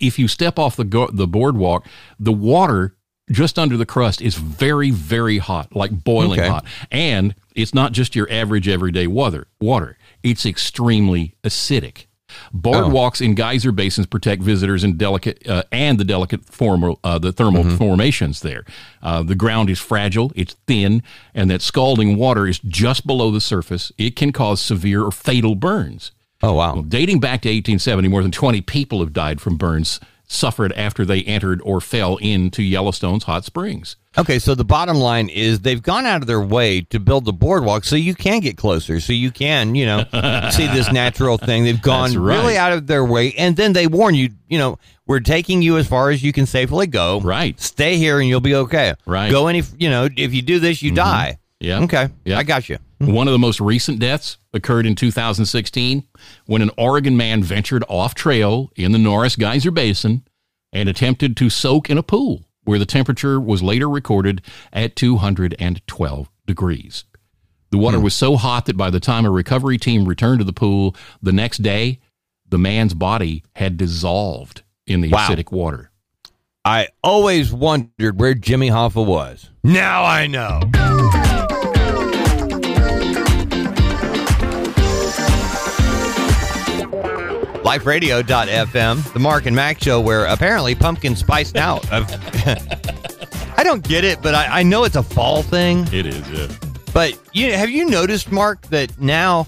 if you step off the go- the boardwalk, the water just under the crust is very very hot, like boiling Okay. hot, and it's not just your average everyday water. Water, it's extremely acidic. Boardwalks in geyser basins protect visitors and delicate uh, and the delicate formal uh, the thermal formations there. Uh, the ground is fragile, it's thin, and that scalding water is just below the surface. It can cause severe or fatal burns. Oh wow. Well, dating back to 1870, more than 20 people have died from burns suffered after they entered or fell into Yellowstone's hot springs. Okay, so the bottom line is they've gone out of their way to build the boardwalk so you can get closer, so you can, you know, see this natural thing. They've gone right. really out of their way, and then they warn you, you know, we're taking you as far as you can safely go. Right. Stay here and you'll be okay. Right. Mm-hmm. Go any, you know, if you do this, you die. Yeah. Okay. Yeah. I got you. Mm-hmm. One of the most recent deaths occurred in 2016 when an Oregon man ventured off trail in the Norris Geyser Basin and attempted to soak in a pool where the temperature was later recorded at 212 degrees. The water hmm. was so hot that by the time a recovery team returned to the pool the next day, the man's body had dissolved in the Wow. acidic water. I always wondered where Jimmy Hoffa was. Now I know. LifeRadio.fm, the Mark and Mack show, where apparently pumpkin spiced out. I don't get it, but I, I know it's a fall thing. It is, yeah. But you have you noticed, Mark, that now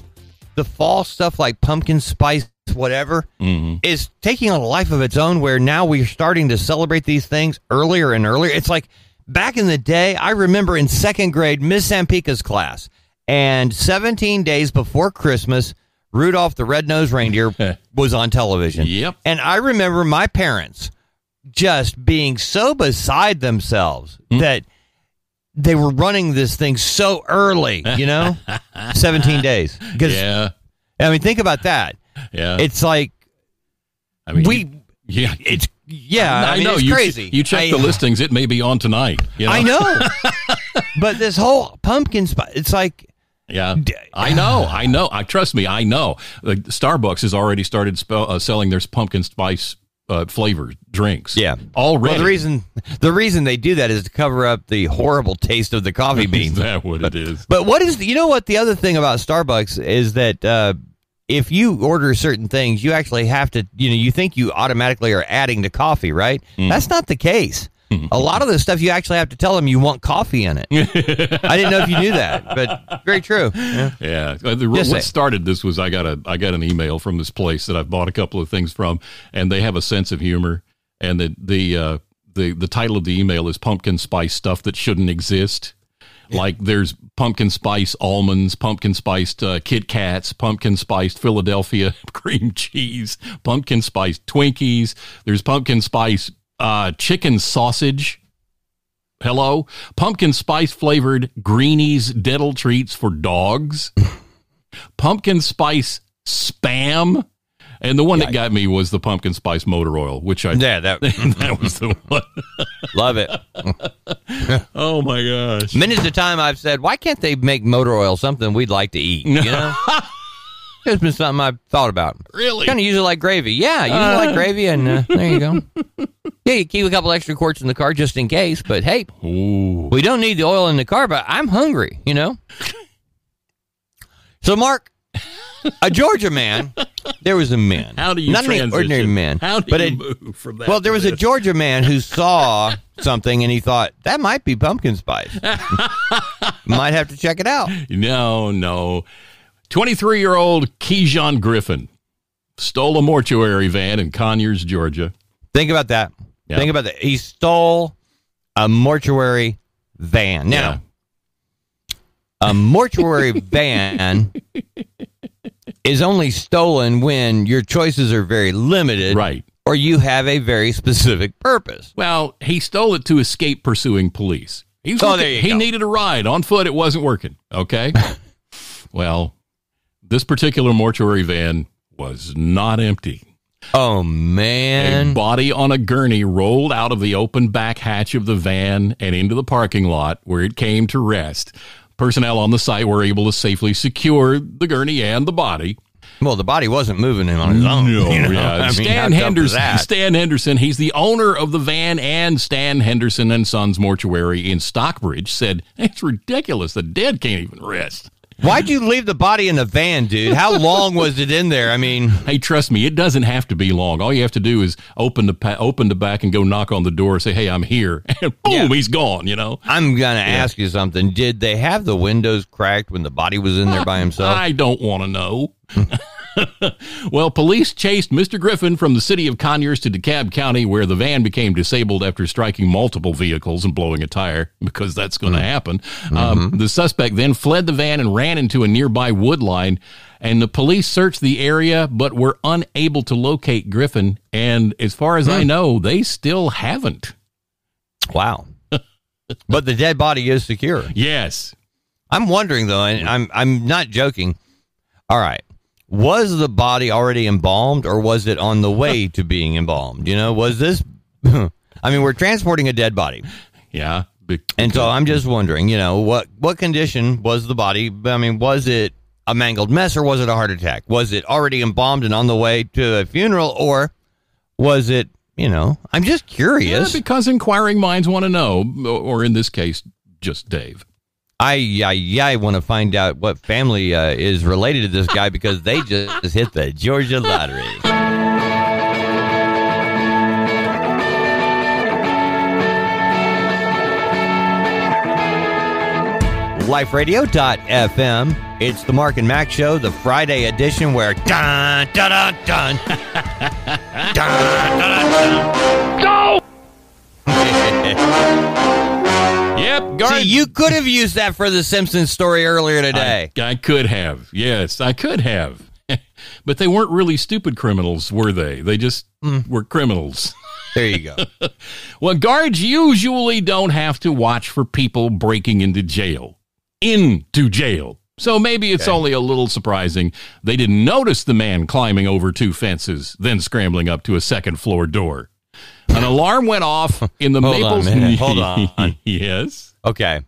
the fall stuff like pumpkin spice, whatever, mm-hmm. is taking on a life of its own. Where now we're starting to celebrate these things earlier and earlier. It's like back in the day. I remember in second grade, Miss Sampica's class, and 17 days before Christmas, Rudolph the Red-Nosed Reindeer was on television. Yep. And I remember my parents just being so beside themselves hmm. that they were running this thing so early, you know? 17 days. Yeah. I mean, think about that. Yeah. It's like, I mean, we, you- yeah. it's, yeah, I, mean, know it's you, crazy. You check I, the listings; it may be on tonight. You know? I know. but this whole pumpkin spice, it's like, Yeah, I know. I know. I trust me. I know. Like Starbucks has already started spell, uh, selling their pumpkin spice uh, flavored drinks. yeah. already. Well, the reason, the reason they do that is to cover up the horrible taste of the coffee is beans. that what it is? But what is you know what the other thing about Starbucks is that uh, if you order certain things, you actually have to you know you think you automatically are adding to coffee, right? That's not the case. A lot of the stuff you actually have to tell them you want coffee in it. I didn't know if you knew that, but very true. Yeah. Yeah. Uh, the, what say- started this was I got a I got an email from this place that I've bought a couple of things from, and they have a sense of humor. And the the uh, the the title of the email is pumpkin spice stuff that shouldn't exist. Like there's pumpkin spice almonds, pumpkin spiced uh, Kit Kats, pumpkin spiced Philadelphia cream cheese, pumpkin spiced Twinkies. There's pumpkin spice uh, chicken sausage. Hello, pumpkin spice flavored greenies dental treats for dogs. pumpkin spice spam. And the one that got me was the pumpkin spice motor oil, which I Yeah, that that was the one. love it. Oh my gosh. Many of the time I've said, why can't they make motor oil something we'd like to eat? You know, it's been something I've thought about. Really? Kind of use it like gravy. Yeah, use it like gravy, and uh, there you go. Yeah, you keep a couple extra quarts in the car just in case. But hey, Ooh. we don't need the oil in the car. But I'm hungry, you know. So, Mark, a Georgia man, there was a man. How do you not an ordinary man? How do but you a- move from that? well, there to was a? Georgia man who saw something and he thought that might be pumpkin spice. might have to check it out. No, no. 23 year old Keyshawn Griffin stole a mortuary van in Conyers, Georgia. Think about that. Yeah. Think about that. He stole a mortuary van. Now, a mortuary van is only stolen when your choices are very limited, Right. Or you have a very specific purpose. Well, he stole it to escape pursuing police. He, was Oh, looking- there you he go. needed a ride on foot. It wasn't working. Okay. well, this particular mortuary van was not empty. Oh man. A body on a gurney rolled out of the open back hatch of the van and into the parking lot where it came to rest. Personnel on the site were able to safely secure the gurney and the body. Well, the body wasn't moving him on his own. you know? yeah. I mean, Stan how tough was Henderson. Stan Henderson. He's the owner of the van and Stan Henderson and Sons Mortuary in Stockbridge. Said it's ridiculous. The dead can't even rest. Why'd you leave the body in the van, dude? How long was it in there? I mean, Hey, trust me, it doesn't have to be long. All you have to do is open the pa- open the back and go knock on the door. Say, "Hey, I'm here," and boom, Yeah. he's gone. You know. I'm gonna ask you something. Did they have the windows cracked when the body was in there uh, by himself? I don't want to know. Well, police chased Mr. Griffin from the city of Conyers to DeKalb County, where the van became disabled after striking multiple vehicles and blowing a tire, because that's going to mm. happen. Mm-hmm. Um, the suspect then fled the van and ran into a nearby wood line, and the police searched the area but were unable to locate Griffin. And as far as I hmm. know, they still haven't. Wow. but the dead body is secure. Yes. I'm wondering though, and I'm I'm not joking. All right. Was the body already embalmed or was it on the way to being embalmed? You know, was this I mean, we're transporting a dead body. Yeah. And so I'm just wondering, you know, what what condition was the body? I mean, was it a mangled mess or was it a heart attack? Was it already embalmed and on the way to a funeral or was it, you know, I'm just yeah, curious. because inquiring minds want to know, or in this case, just Dave. I I, I want to find out what family uh, is related to this guy because they just hit the Georgia lottery. LifeRadio.fm. It's the Mark and Mack Show, the Friday edition where dun dun dun dun dun dun dun. Yep. See, you could have used that for the Simpsons story earlier today. I, I could have. Yes, I could have. but they weren't really stupid criminals, were they? They just mm. were criminals. there you go. Well, guards usually don't have to watch for people breaking into jail. Into jail. So maybe it's only a little surprising they didn't notice the man climbing over two fences, then scrambling up to a second floor door. An alarm went off in the Hold on Maples. minute. Hold on. yes. Okay.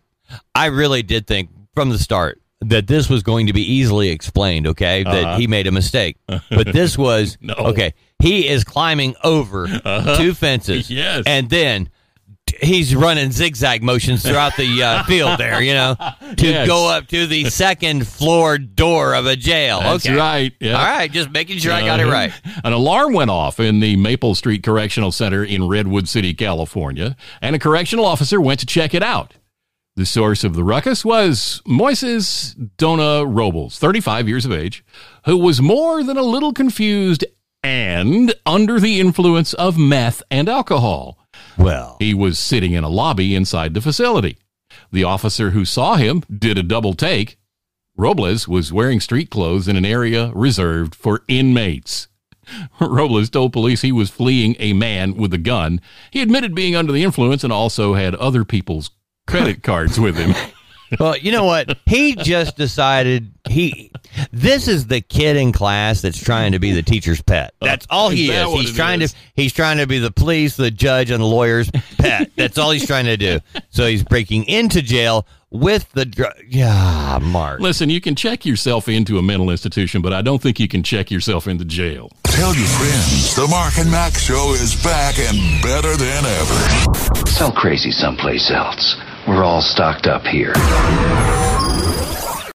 I really did think from the start that this was going to be easily explained, okay? That uh-huh. he made a mistake. But this was No. okay. He is climbing over uh-huh. two fences. Yes. And then he's running zigzag motions throughout the uh, field there, you know, to Yes. go up to the second floor door of a jail. That's okay. right. Yeah. All right, just making sure I got it Uh-huh. right. An alarm went off in the Maple Street Correctional Center in Redwood City, California, and a correctional officer went to check it out. The source of the ruckus was Moises Dona Robles, 35 years of age, who was more than a little confused and under the influence of meth and alcohol. Well, He was sitting in a lobby inside the facility. The officer who saw him did a double take. Robles was wearing street clothes in an area reserved for inmates. Robles told police he was fleeing a man with a gun. He admitted being under the influence and also had other people's credit cards with him. Well, you know what? He just decided he. This is the kid in class that's trying to be the teacher's pet. That's all he Is that is. what He's trying is? to. He's trying to be the police, the judge, and the lawyer's pet. That's all he's trying to do. So he's breaking into jail with the. Dr- yeah, Mark. Listen, you can check yourself into a mental institution, but I don't think you can check yourself into jail. Tell your friends the Mark and Mack show is back and better than ever. Sell crazy someplace else. We're all stocked up here.